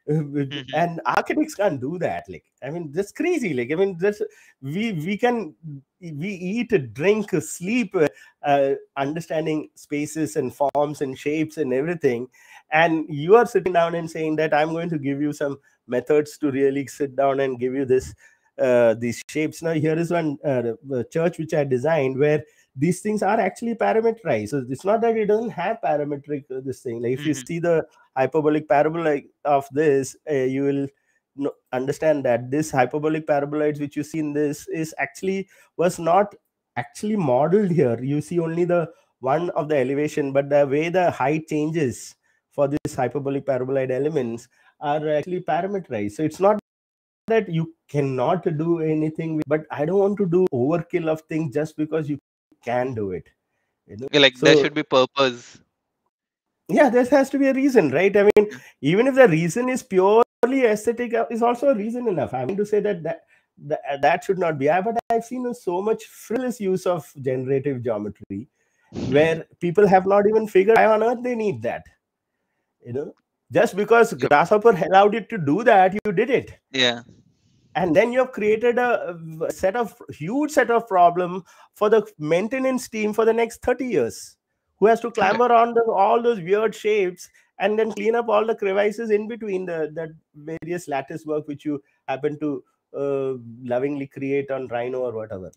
Mhm. and architects can't do that like i mean that's crazy like i mean that's we we can we eat drink sleep uh, uh, understanding spaces and forms and shapes and everything and you are sitting down and saying that i'm going to give you some methods to really sit down and give you this uh, these shapes now here is one uh, uh, church which i designed where these things are actually parameterized. So it's not that it doesn't have parametric uh, this thing. Like if you Mhm. see the hyperbolic parabola of this uh, you will understand that this hyperbolic paraboloids which you see in this is actually was not actually modeled here. You see only the one of the elevation but the way the height changes for this hyperbolic paraboloid elements are actually parameterized. So it's not that you cannot do anything with, but i don't want to do overkill of things just because you can do it you know? Like there should be purpose. Yeah there has to be a reason right? I mean even if the reason is purely aesthetic uh, is also a reason enough. I mean to say that that that, that should not be. I, but i've seen so much frivolous use of generative geometry where people have not even figured why on earth they need that you know? Just because grasshopper allowed it to do that you did it. Yeah and then you have created a, set of huge set of problem for the maintenance team for the next 30 years who has to clamber on the, all those weird shapes and then clean up all the crevices in between the that various lattice work which you happen to uh, lovingly create on rhino or whatever.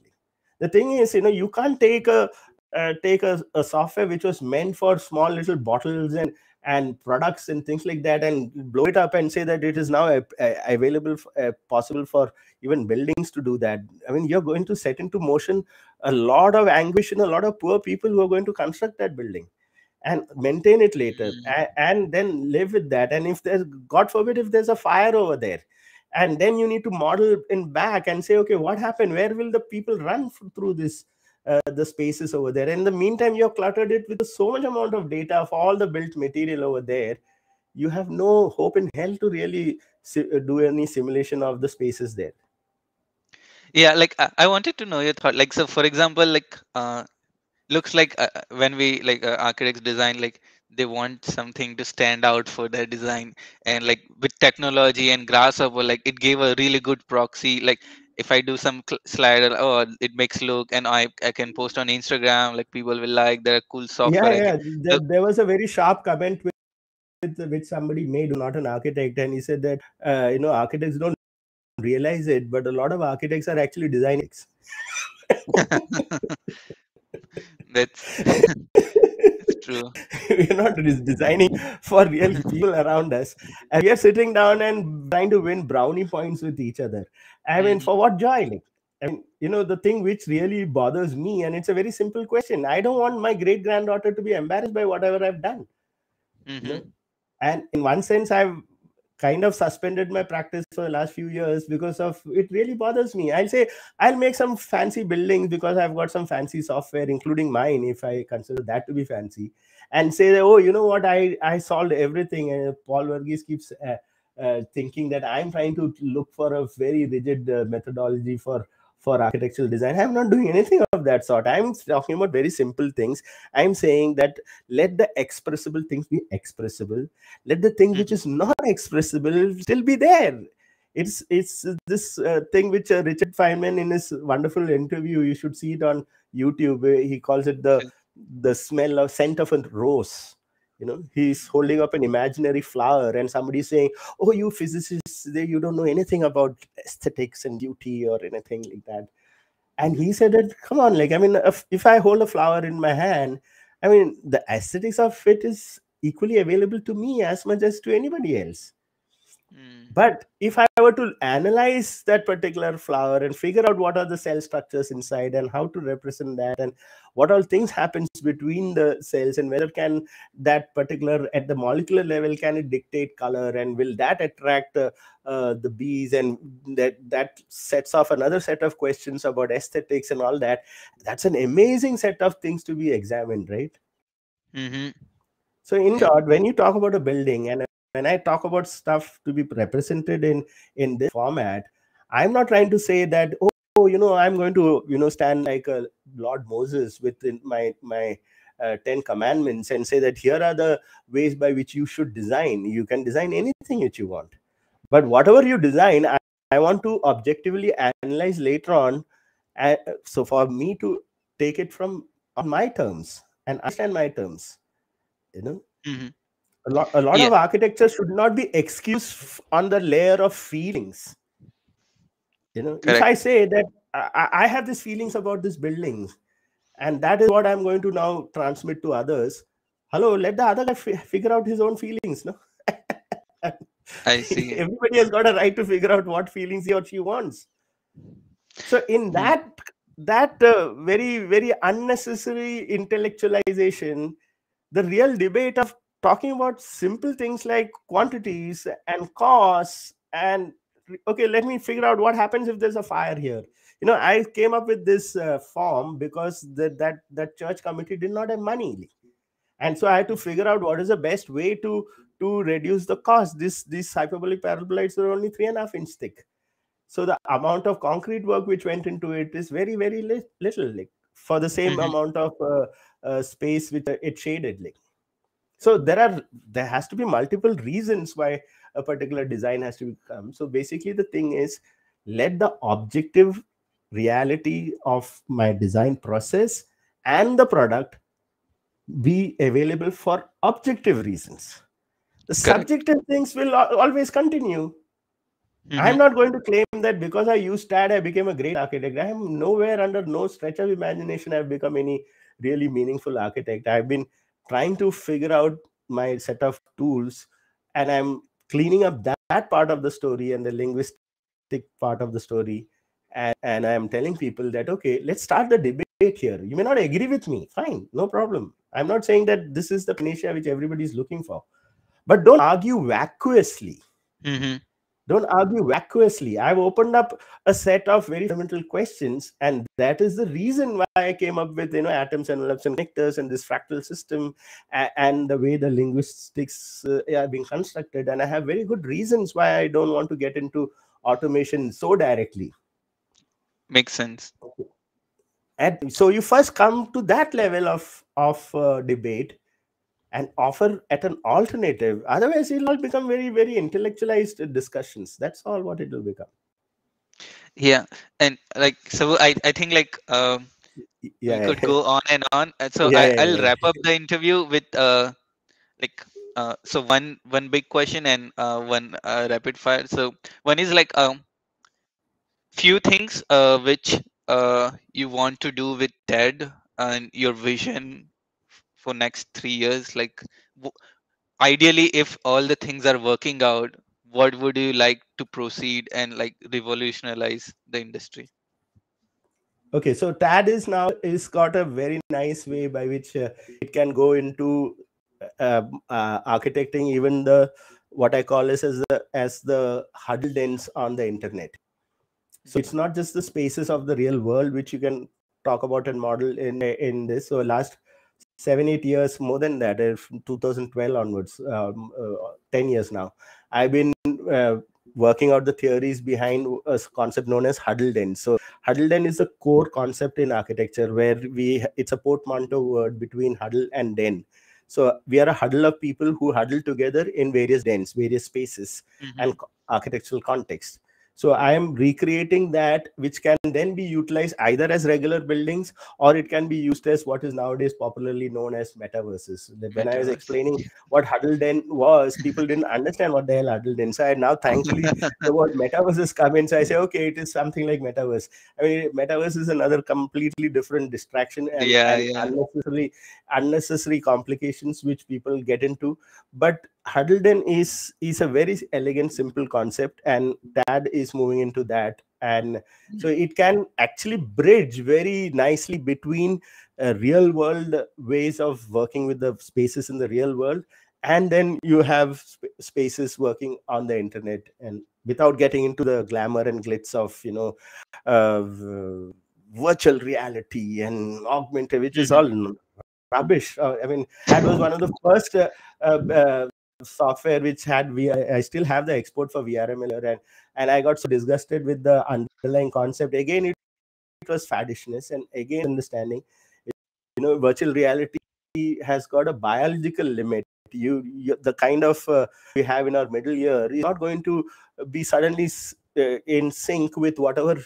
The thing is you know you can't take a uh, take a, a software which was meant for small little bottles and and products and things like that and blow it up and say that it is now a, a- available uh, possible for even buildings to do that. I mean you're going to set into motion a lot of anguish and a lot of poor people who are going to construct that building and maintain it later Mm. a- and then live with that. And if there's god forbid if there's a fire over there and then you need to model in back and say okay what happened? Where will the people run through this uh, the spaces over there. In the meantime you've cluttered it with so much amount of data of all the built material over there you have no hope in hell to really uh, do any simulation of the spaces there. Yeah like I, I wanted to know your thought. Like so for example like uh looks like uh, when we like uh, architects design like they want something to stand out for their design. And like with technology and grasshopper like it gave a really good proxy. Like if I do some cl- slide, oh, it makes look, and I I can post on Instagram. Like people will like. There are cool software. Yeah yeah there, there was a very sharp comment with, which somebody made not an architect and he said that uh, you know architects don't realize it but a lot of architects are actually designing (laughs) (laughs) (laughs) That's (laughs) it's true. we're not designing for real people around us and we are sitting down and trying to win brownie points with each other i mean Mhm. for what joy like I mean, you know, the thing which really bothers me, and it's a very simple question. I don't want my great granddaughter to be embarrassed by whatever I've done. you know. Mhm. and in one sense i've kind of suspended my practice for the last few years because of it really bothers me. I'll say i'll make some fancy buildings because i've got some fancy software including mine if i consider that to be fancy and say oh you know what? I i solved everything and paul Verghese keeps uh, uh, thinking that i'm trying to look for a very rigid uh, methodology for for architectural design. I'm not doing anything of that sort. I'm talking about very simple things. I'm saying that let the expressible things be expressible. Let the thing which is not expressible still be there. It's it's this uh, thing which uh, richard feynman in his wonderful interview you should see it on youtube he calls it the the smell of scent of a rose you know he's holding up an imaginary flower and somebody's saying oh you physicists you don't know anything about aesthetics and beauty or anything like that. And he said that come on like i mean if, if i hold a flower in my hand i mean the aesthetics of it is equally available to me as much as to anybody else Mm. but if i were to analyze that particular flower and figure out what are the cell structures inside and how to represent that and what all things happens between the cells and whether can that particular at the molecular level can it dictate color and will that attract uh, uh, the bees and that that sets off another set of questions about aesthetics and all that that's an amazing set of things to be examined right Mm -hmm. so in short, when you talk about a building and when I talk about stuff to be represented in in this format, I'm not trying to say that oh, you know I'm going to you know stand like a Lord Moses within my my uh, Ten Commandments and say that here are the ways by which you should design. You can design anything that you want, but whatever you design, I, I want to objectively analyze later on. Uh, so for me to take it from on my terms and understand my terms you know Mhm. A lot, a lot Yeah. of architecture should not be excused on the layer of feelings you know if i say that I, I- have these feelings about this building and that is what i'm going to now transmit to others hello let the other guy fi- figure out his own feelings no (laughs) I see. everybody has got a right to figure out what feelings he or she wants so in Hmm. that that uh, very very unnecessary intellectualization the real debate of talking about simple things like quantities and costs and okay let me figure out what happens if there's a fire here. You know i came up with this uh, form because that that that church committee did not have money. And so i had to figure out what is the best way to to reduce the cost. This these hyperbolic paraboloids are only three and a half inch thick. So the amount of concrete work which went into it is very very li- little like for the same Mhm. amount of uh, uh, space which uh, it shaded like so there are there has to be multiple reasons why a particular design has to come so basically the thing is let the objective reality of my design process and the product be available for objective reasons the Correct. subjective things will always continue I'm Mhm. not going to claim that because I used TAD, I became a great architect. I am nowhere under no stretch of imagination I've become any really meaningful architect. I've been trying to figure out my set of tools and I'm cleaning up that, that part of the story and the linguistic part of the story. And, and I'm telling people that, okay, let's start the debate here. You may not agree with me. Fine, no problem. I'm not saying that this is the panacea which everybody is looking for. But don't argue vacuously Mhm. Don't argue vacuously. I've opened up a set of very fundamental questions and that is the reason why i came up with you know atoms envelopes and connectors and this fractal system and the way the linguistics uh, are being constructed. And i have very good reasons why i don't want to get into automation so directly. Makes sense. and so you first come to that level of of uh, debate and offer at an alternative. Otherwise it'll all become very very intellectualized discussions. That's all what it will become. Yeah and like so i i think like um Y- we yeah could yeah. go on and on. So yeah i yeah i'll yeah. wrap up the interview with uh like uh so one one big question and uh one uh, rapid fire. So one is like um few things uh which uh you want to do with TAD and your vision for next 3 years like ideally if all the things are working out what would you like to proceed and like revolutionize the industry Okay, so TAD is now is got a very nice way by which uh, it can go into uh, uh, architecting even the what I call as as the as the huddle dens on the internet. So it's not just the spaces of the real world which you can talk about and model in in this. So last seven eight years more than that, uh, from 2012 onwards, um, uh, ten years now, I've been uh, working out the theories behind a concept known as huddle den. So huddle den is a core concept in architecture where we it's a portmanteau word between huddle and den so we are a huddle of people who huddle together in various dens various spaces Mhm. and co- architectural context so i am recreating that which can then be utilized either as regular buildings or it can be used as what is nowadays popularly known as metaverses when i was explaining what huddle den was people didn't understand what the hell huddle den so I now thankfully (laughs) the word metaverses come in. So I say, okay, it is something like metaverse. I mean, metaverse is another completely different distraction and, Yeah, and yeah. unnecessary unnecessary complications which people get into. But Huddleden is is a very elegant, simple concept, and TAD is moving into that. And so it can actually bridge very nicely between uh, real world ways of working with the spaces in the real world and then you have sp- spaces working on the internet and without getting into the glamour and glitz of you know uh, virtual reality and augmented which is all rubbish uh, i mean that was one of the first uh, uh, uh, software which had v i still have the export for vrml and and i got so disgusted with the underlying concept. Again it, it was faddishness and again understanding you know virtual reality has got a biological limit. You, you the kind of uh, we have in our middle ear is not going to be suddenly uh, in sync with whatever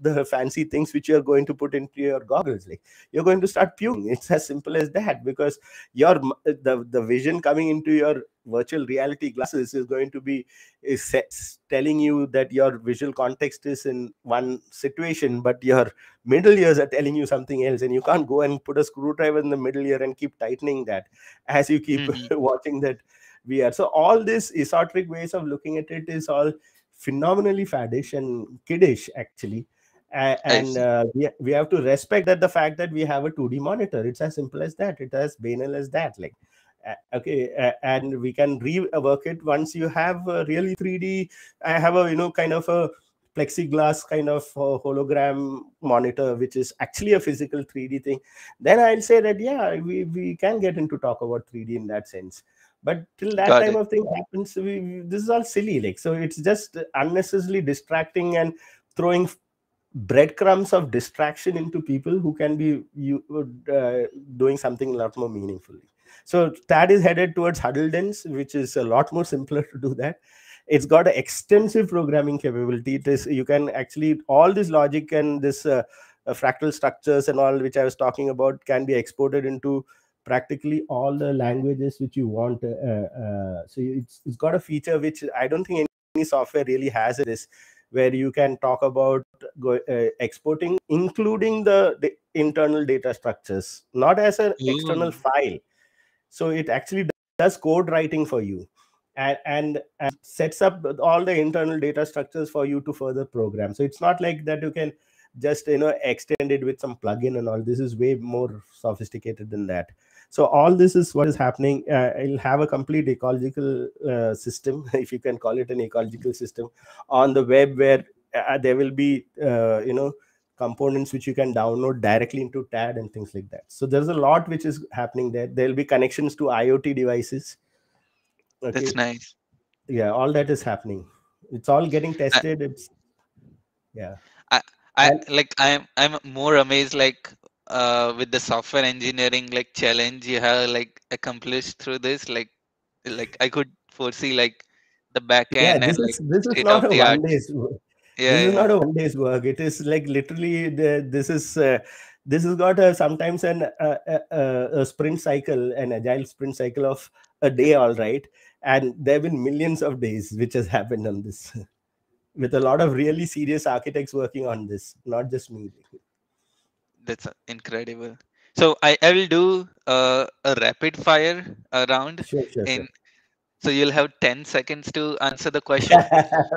the fancy things which you're going to put into your goggles like you're going to start puking it's as simple as that because your the the vision coming into your virtual reality glasses is going to be is set, telling you that your visual context is in one situation but your middle ears are telling you something else and you can't go and put a screwdriver in the middle ear and keep tightening that as you keep Mhm. (laughs) watching that VR. So all this esoteric ways of looking at it is all phenomenally faddish and kiddish actually. And uh, we, we have to respect that the fact that we have a 2D monitor. It's as simple as that. It's as banal as that. Like, uh, okay, uh, and we can rework it once you have a really 3D. I have a you know kind of a plexiglass kind of uh, hologram monitor which is actually a physical 3d thing then i'll say that yeah we, we can get into talk about 3d in that sense but till that Got time it. of thing happens we, we- this is all silly like so it's just unnecessarily distracting and throwing breadcrumbs of distraction into people who can be you uh, doing something a lot more meaningfully. So that is headed towards huddle dens which is a lot more simpler to do that. It's got an extensive programming capability. It is you can actually all this logic and this uh, uh, fractal structures and all which i was talking about can be exported into practically all the languages which you want uh, uh, so it's, it's got a feature which i don't think any software really has it is where you can talk about go, uh, exporting including the, the internal data structures not as an external file. So it actually does code writing for you and, and and sets up all the internal data structures for you to further program. So it's not like that you can just you know extend it with some plugin and all. This is way more sophisticated than that so all this is what is happening. Uh, it'll have a complete ecological uh, system (laughs) if you can call it an ecological system on the web where uh, there will be uh, you know components which you can download directly into tad and things like that. So there's a lot which is happening there. There'll be connections to iot devices. Okay? That's nice. yeah all that is happening. It's all getting tested. It's yeah. I And- like I'm I'm more amazed like uh with the software engineering like challenge you have like accomplished through this like like I could foresee like the back yeah end this and like is this is not a one day Yeah, this is not a one day's work. It is like literally the, this is uh, this has got a sometimes an uh, a, a sprint cycle, an agile sprint cycle of a day, all right. And there have been millions of days which has happened on this, (laughs) with a lot of really serious architects working on this, not just me. That's incredible. So I, I will do uh, a rapid fire round Sure, sure, in so you'll have 10 seconds to answer the (laughs) question.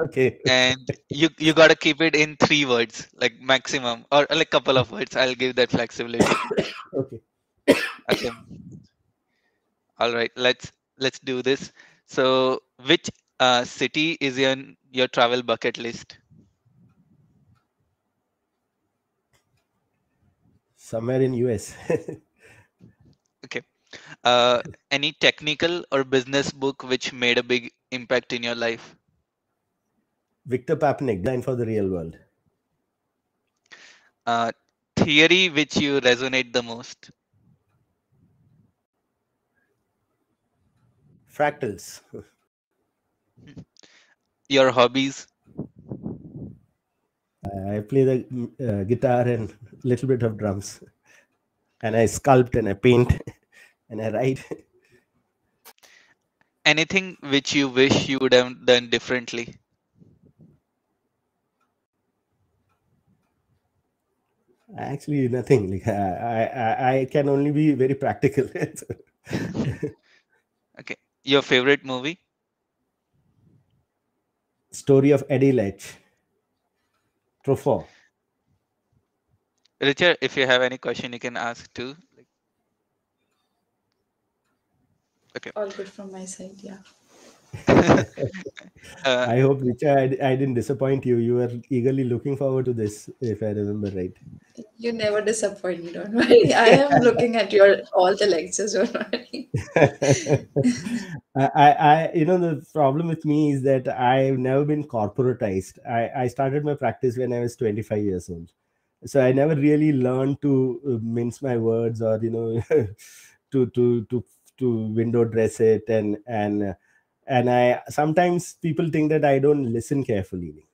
Okay. and you you got to keep it in three words like maximum or like couple of words. I'll give that flexibility. (coughs) Okay. (coughs) okay. All right let's let's do this. So which uh, city is in your travel bucket list Somewhere in US. (laughs) uh, any technical or business book which made a big impact in your life Victor Papanek, Design for the Real World. uh, theory which you resonate the most Fractals. (laughs) your hobbies I play the uh, guitar and a little bit of drums. And I sculpt and I paint (laughs) and I write. anything which you wish you would have done differently Actually, nothing. Like I, I, I can only be very practical. (laughs) okay your favorite movie Story of Adèle H. Truffaut. Richa if you have any question you can ask too Like, All good from my side, yeah. Uh, (laughs) I hope, Richa, I, I didn't disappoint you. You were eagerly looking forward to this, if I remember right. You never disappoint me, don't worry. (laughs) I am looking at your all the lectures, don't worry. I, (laughs) I, I, you know, the problem with me is that I've never been corporatized. I, I started my practice when I was 25 years old. So I never really learned to uh, mince my words or, you know, to, to, to, to window dress it. And, and, uh, and I sometimes people think that I don't listen carefully.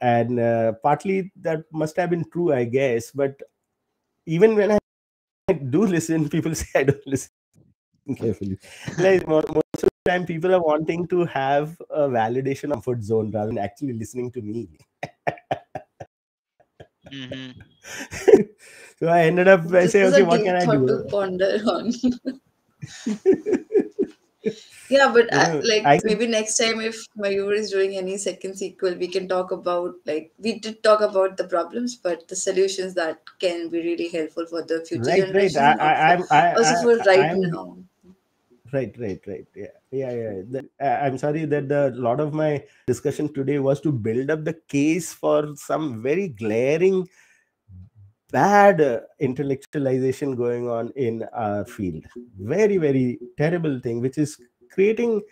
And uh, partly that must have been true, I guess. But even when I do listen, people (laughs) say I don't listen carefully. Like most of the time, people are wanting to have a validation of comfort zone rather than actually listening to me. mhm. (laughs) so I ended up by This saying, is okay, a what can I thought do? to ponder on. (laughs) yeah, but I, like I- maybe next time if Mayur is doing any second sequel, we can talk about like we did talk about the problems, but the solutions that can be really helpful for the future Right, right. generation. I, or I, I'm, for- I, also I, for right I'm, now. Right, right, right. Yeah, yeah, yeah. The, uh, I'm sorry that the lot of my discussion today was to build up the case for some very glaring bad uh, intellectualization going on in our field. Very, very terrible thing, which is creating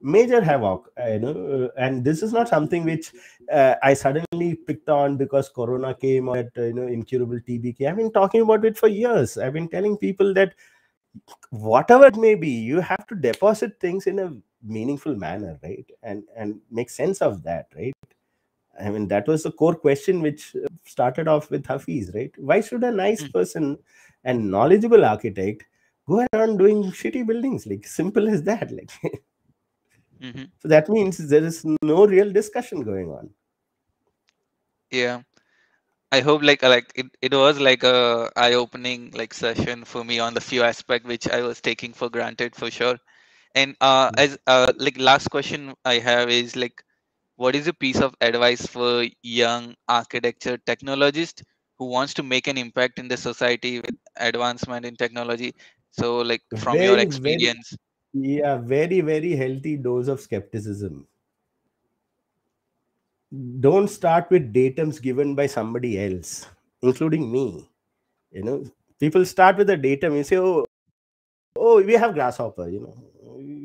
major havoc. uh, You know, uh, and this is not something which uh, I suddenly picked on because Corona came or that uh, you know incurable TB came. I've been talking about it for years. I've been telling people that whatever it may be you have to deposit things in a meaningful manner right and and make sense of that right i mean that was the core question which started off with hafeez right why should a nice Mm. person and knowledgeable architect go around doing shitty buildings like simple as that like. (laughs) Mhm. so that means there is no real discussion going on. Yeah. I hope like uh, like it, it was like a eye-opening like session for me on the few aspect which i was taking for granted for sure. And uh Mm. as uh like last question i have is like what is a piece of advice for young architecture technologist who wants to make an impact in the society with advancement in technology so like from your very very experience yeah very very healthy dose of skepticism don't start with datums given by somebody else including me you know people start with a datum you say oh oh we have grasshopper you know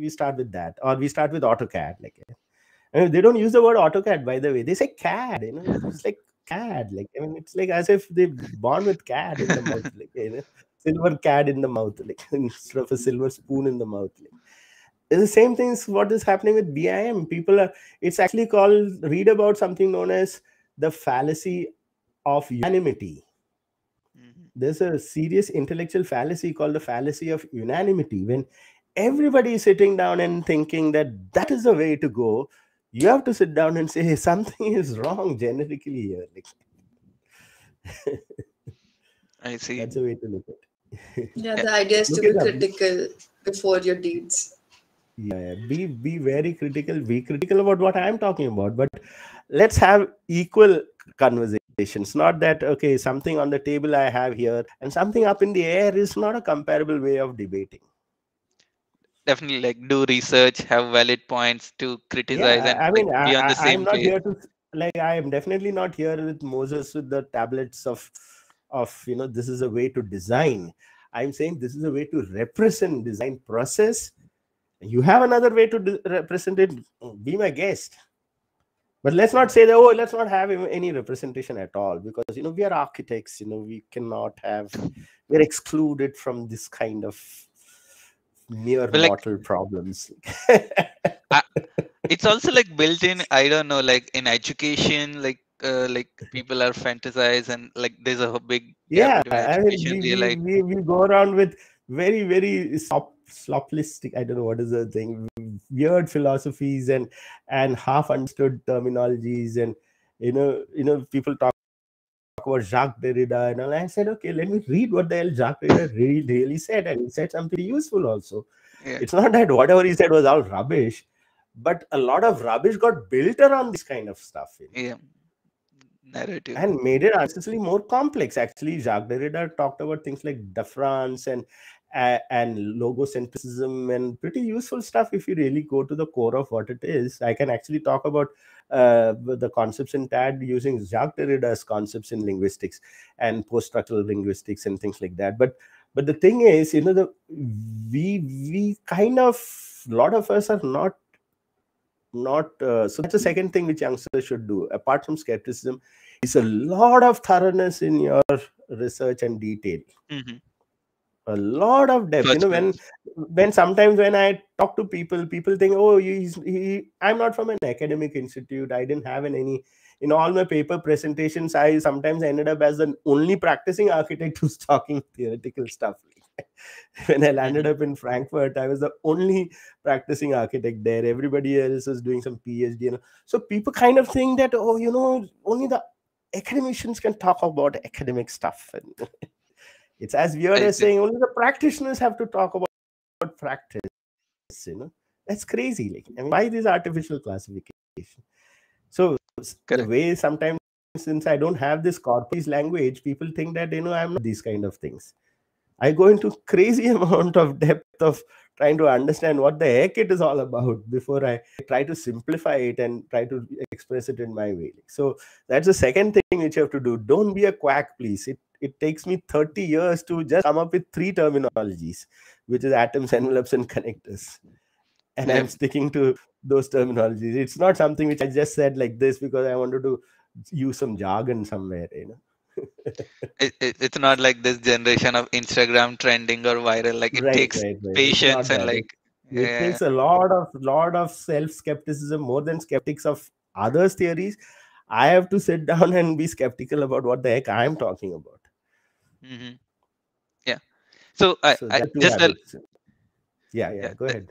we start with that or we start with autocad like I mean, they don't use the word AutoCAD, by the way. They say CAD. You know, it's like CAD. Like I mean, it's like as if they're born with CAD in the mouth, like you know, silver CAD in the mouth, like (laughs) instead of a silver spoon in the mouth. Like. it's the same things what is happening with bim people are it's actually called read about something known as the fallacy of unanimity Mhm. there's a serious intellectual fallacy called the fallacy of unanimity when everybody is sitting down and thinking that that is the way to go you have to sit down and say "Hey, (laughs) something is wrong generically here (laughs) I see. that's a way to look at it Yeah, (laughs) the idea is to be it up. critical before your deeds. yeah, yeah. be be very critical be critical about what i'm talking about but let's have equal conversations not that okay something on the table i have here and something up in the air is not a comparable way of debating Definitely, like do research, have valid points to criticize, yeah and i, I mean be I, on the I, i'm not page. here to like i am definitely not here with moses with the tablets of of you know this is a way to design. I'm saying this is a way to represent design process. You have another way to represent it. Be my guest. But let's not say that oh let's not have any representation at all because you know we are architects you know we cannot have we're excluded from this kind of mere But, like- mortal problems. (laughs) It's also like built in. I don't know, like in education, like uh, like people are fantasize and like there's a big yeah I mean, we, we, like we, we go around with very very slop, sloplistic i don't know what is the thing weird philosophies and and half understood terminologies and you know you know people talk about Jacques Derrida and all. I said, okay, let me read what the hell Jacques Derrida really, really said, and he said something useful also. yeah, It's not that whatever he said was all rubbish, but a lot of rubbish got built around this kind of stuff. you know yeah narrative. and made it unnecessarily more complex. Actually, Jacques Derrida talked about things like deference and uh, and logocentrism and pretty useful stuff if you really go to the core of what it is. I can actually talk about uh, the concepts in TAD using Jacques Derrida's concepts in linguistics and post-structural linguistics and things like that. But but the thing is, you know, the we we kind of a lot of us are not not uh, so that's the second thing which youngsters should do. Apart from skepticism is a lot of thoroughness in your research and detail. Mhm. a lot of depth. You know when when sometimes when i talk to people people think oh he's, he i'm not from an academic institute. I didn't have an any in all my paper presentations i sometimes ended up as the only practicing architect (laughs) who's talking theoretical stuff (laughs) when i landed up in frankfurt i was the only practicing architect there. Everybody else was doing some phd you know. So people kind of think that oh you know only the academicians can talk about academic stuff. And (laughs) it's as weird I as see. saying only the practitioners have to talk about, practice you know. That's crazy. Like I mean, why this artificial classification? So s- the way sometimes since i don't have this corpus language people think that you know i'm not these kind of things i go into crazy (laughs) amount of depth of trying to understand what the heck it is all about (laughs) before i try to simplify it and try to express it in my way. So that's the second thing which you have to do. Don't be a quack please. It it takes me 30 years to just come up with three terminologies which is atoms envelopes and connectors. And i'm sticking to those terminologies. It's not something which i just said like this because i wanted to use some jargon somewhere you know It, it, it's not like this generation of Instagram trending or viral. Like it right takes right right patience and like it, yeah, takes a lot of lot of self skepticism more than skeptics of others theories i have to sit (laughs) down and be skeptical about what the heck i'm talking about mhm. yeah. So I, so I just a, yeah yeah Yeah, go that- ahead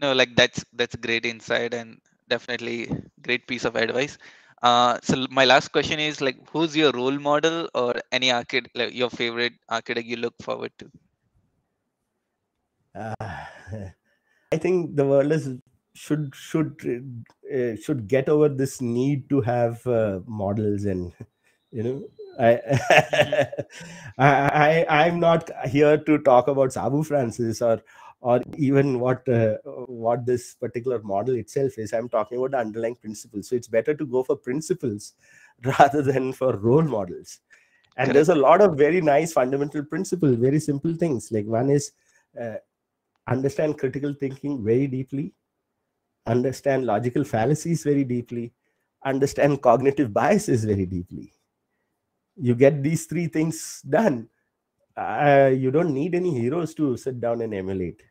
no like that's that's great insight and definitely great piece of advice. Uh, so my last question is like, who's your role model or any architect, like your favorite architect you look forward to? uh, (laughs) i think the world is should should uh, should get over this need to have uh, models and (laughs) you know I, (laughs) I i i'm not here to talk about sabu francis or or even what uh, what this particular model itself is i'm talking about the underlying principles. So it's better to go for principles (laughs) rather than for role models. And there's a lot of very nice fundamental principles very simple things. Like one is uh, understand critical thinking very deeply understand logical fallacies very deeply understand cognitive biases very deeply. You get these three things done uh, you don't need any heroes to sit down and emulate.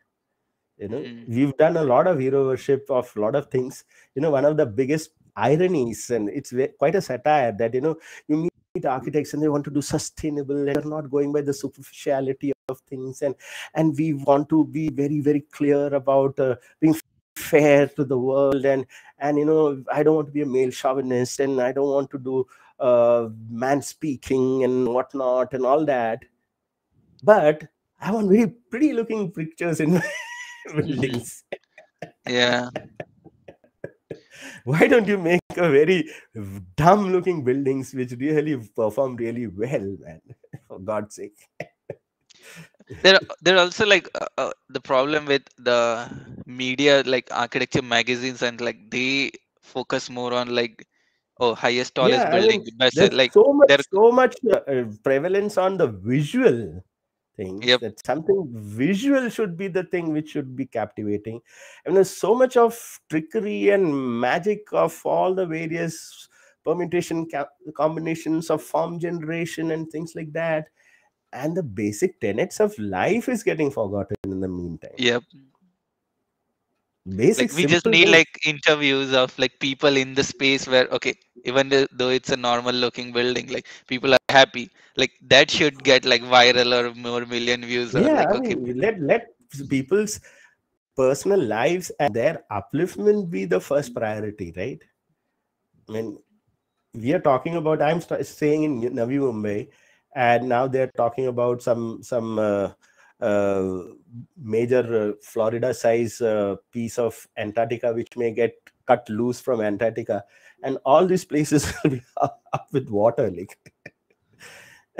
You know Mm. we've done a lot of hero worship of a lot of things. You know one of the biggest ironies and it's quite a satire that you know you meet architects and they want to do sustainable and they're not going by the superficiality of things. And and we want to be very very clear about uh, being fair to the world. And and you know i don't want to be a male chauvinist and i don't want to do uh, man speaking and whatnot and all that but i want very pretty looking pictures in my (laughs) (laughs) buildings. Yeah. why don't you make a very dumb looking buildings which really perform really well man? (laughs) For god's sake. There, there are also like uh, uh, the problem with the media, like architecture magazines, and like they focus more on like oh highest tallest Yeah, I building, mean, best there's like so much so much uh, prevalence on the visual things Yep. that something visual should be the thing which should be captivating and there's so much of trickery and magic of all the various permutation combinations of form generation and things like that and the basic tenets of life is getting forgotten in the meantime yep. Basic Like we just need like interviews of like people in the space where okay, even though it's a normal looking building, like people are happy. Like that should get like viral or more million views. Yeah like i okay, mean let let people's personal lives and their upliftment be the first priority right i mean we are talking about i'm st- staying in navi mumbai and now they're talking about some some uh, major uh, florida size uh, piece of antarctica which may get cut loose from antarctica. And all these places (laughs) will be up, with water like. (laughs)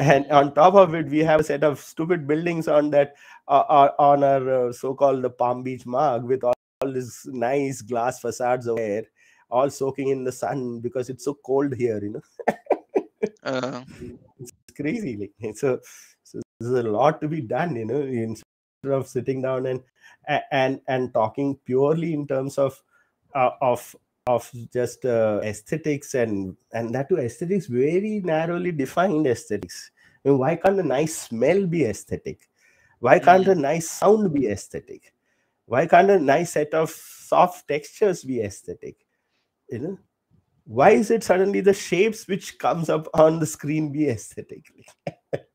And on top of it we have a set of stupid buildings on that uh, uh, on our uh, so-called the Palm Beach Marg with all, all these nice glass facades over there all soaking in the sun because it's so cold here you know. (laughs) Uh, it's crazy like. So, so there's a lot to be done you know instead of sitting down and and and talking purely in terms of uh, of of just uh, aesthetics and and that too aesthetics very narrowly defined aesthetics. I mean, why can't a nice smell be aesthetic? Why can't a nice sound be aesthetic? Why can't a nice set of soft textures be aesthetic? You know? Why is it suddenly the shapes which comes up on the screen be aesthetic (laughs)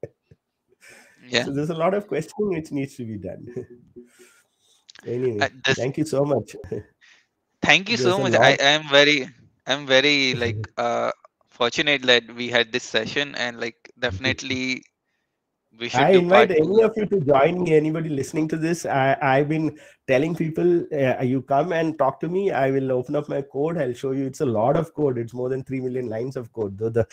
yeah. so there's a lot of questioning which needs to be done (laughs) anyway Uh, this, thank you so much (laughs) thank you so there's a much. I lot- am very, I'm very (laughs) like uh fortunate that we had this session and like definitely we should I invite any of you to join me. Anybody listening to this, I, I've been telling people, uh, you come and talk to me. I will open up my code. I'll show you. It's a lot of code. It's more than three million lines of code. Though the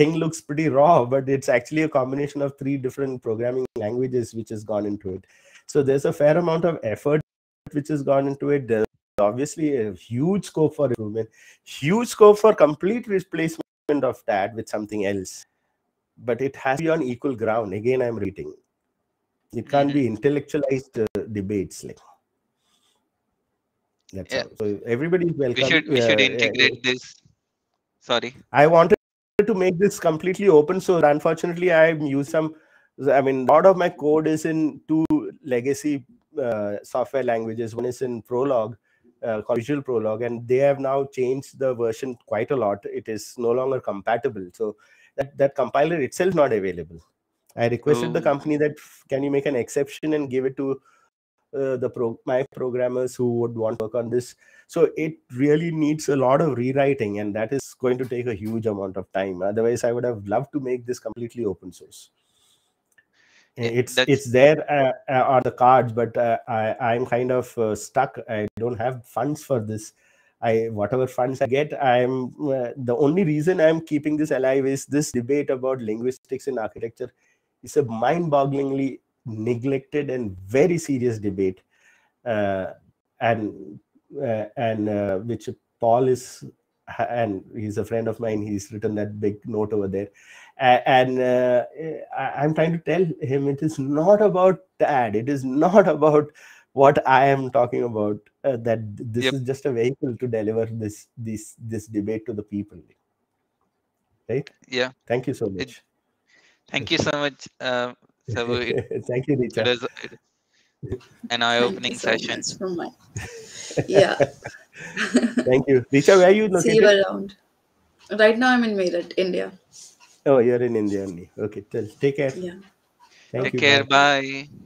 thing looks pretty raw, but it's actually a combination of three different programming languages which has gone into it. So there's a fair amount of effort which has gone into it. There's obviously a huge scope for improvement, huge scope for complete replacement of that with something else but it has to be on equal ground. Again, I'm reading. It can't be intellectualized uh, debates. Like that's Yeah. all. So everybody is welcome. We should we should Uh, uh, integrate this. Sorry. I wanted to make this completely open. So unfortunately, I've used some. I mean, a lot of my code is in two legacy uh, software languages. One is in Prolog, uh, called Visual Prolog, and they have now changed the version quite a lot. It is no longer compatible. So that, that compiler itself not available. I requested the Oh. company that can you make an exception and give it to uh, the pro my programmers who would want to work on this. So it really needs a lot of rewriting, and that is going to take a huge amount of time. Otherwise, I would have loved to make this completely open source. It's that's- it's there uh, uh, on the cards, but uh, I I'm kind of uh, stuck. I don't have funds for this. I whatever funds I get, I'm uh, the only reason I'm keeping this alive is this debate about linguistics in architecture. It's a mind-bogglingly neglected and very serious debate, uh, and uh, and uh, which Paul is and he's a friend of mine. He's written that big note over there, and uh, I'm trying to tell him it is not about that. It is not about what I am talking about. Uh, that this Yep. is just a vehicle to deliver this this this debate to the people. Right? Yeah. Thank you so much. Thank you so much, Sabu. (laughs) It, Thank you, it Richa. was it, an eye-opening you so session. much from (laughs) my yeah. Thank you. Richa, where are you See you around. Right now I'm in Meerut, India. Oh, you're in India only. Okay, tell, take care. Yeah. Thank Take you. care. Bye. Bye.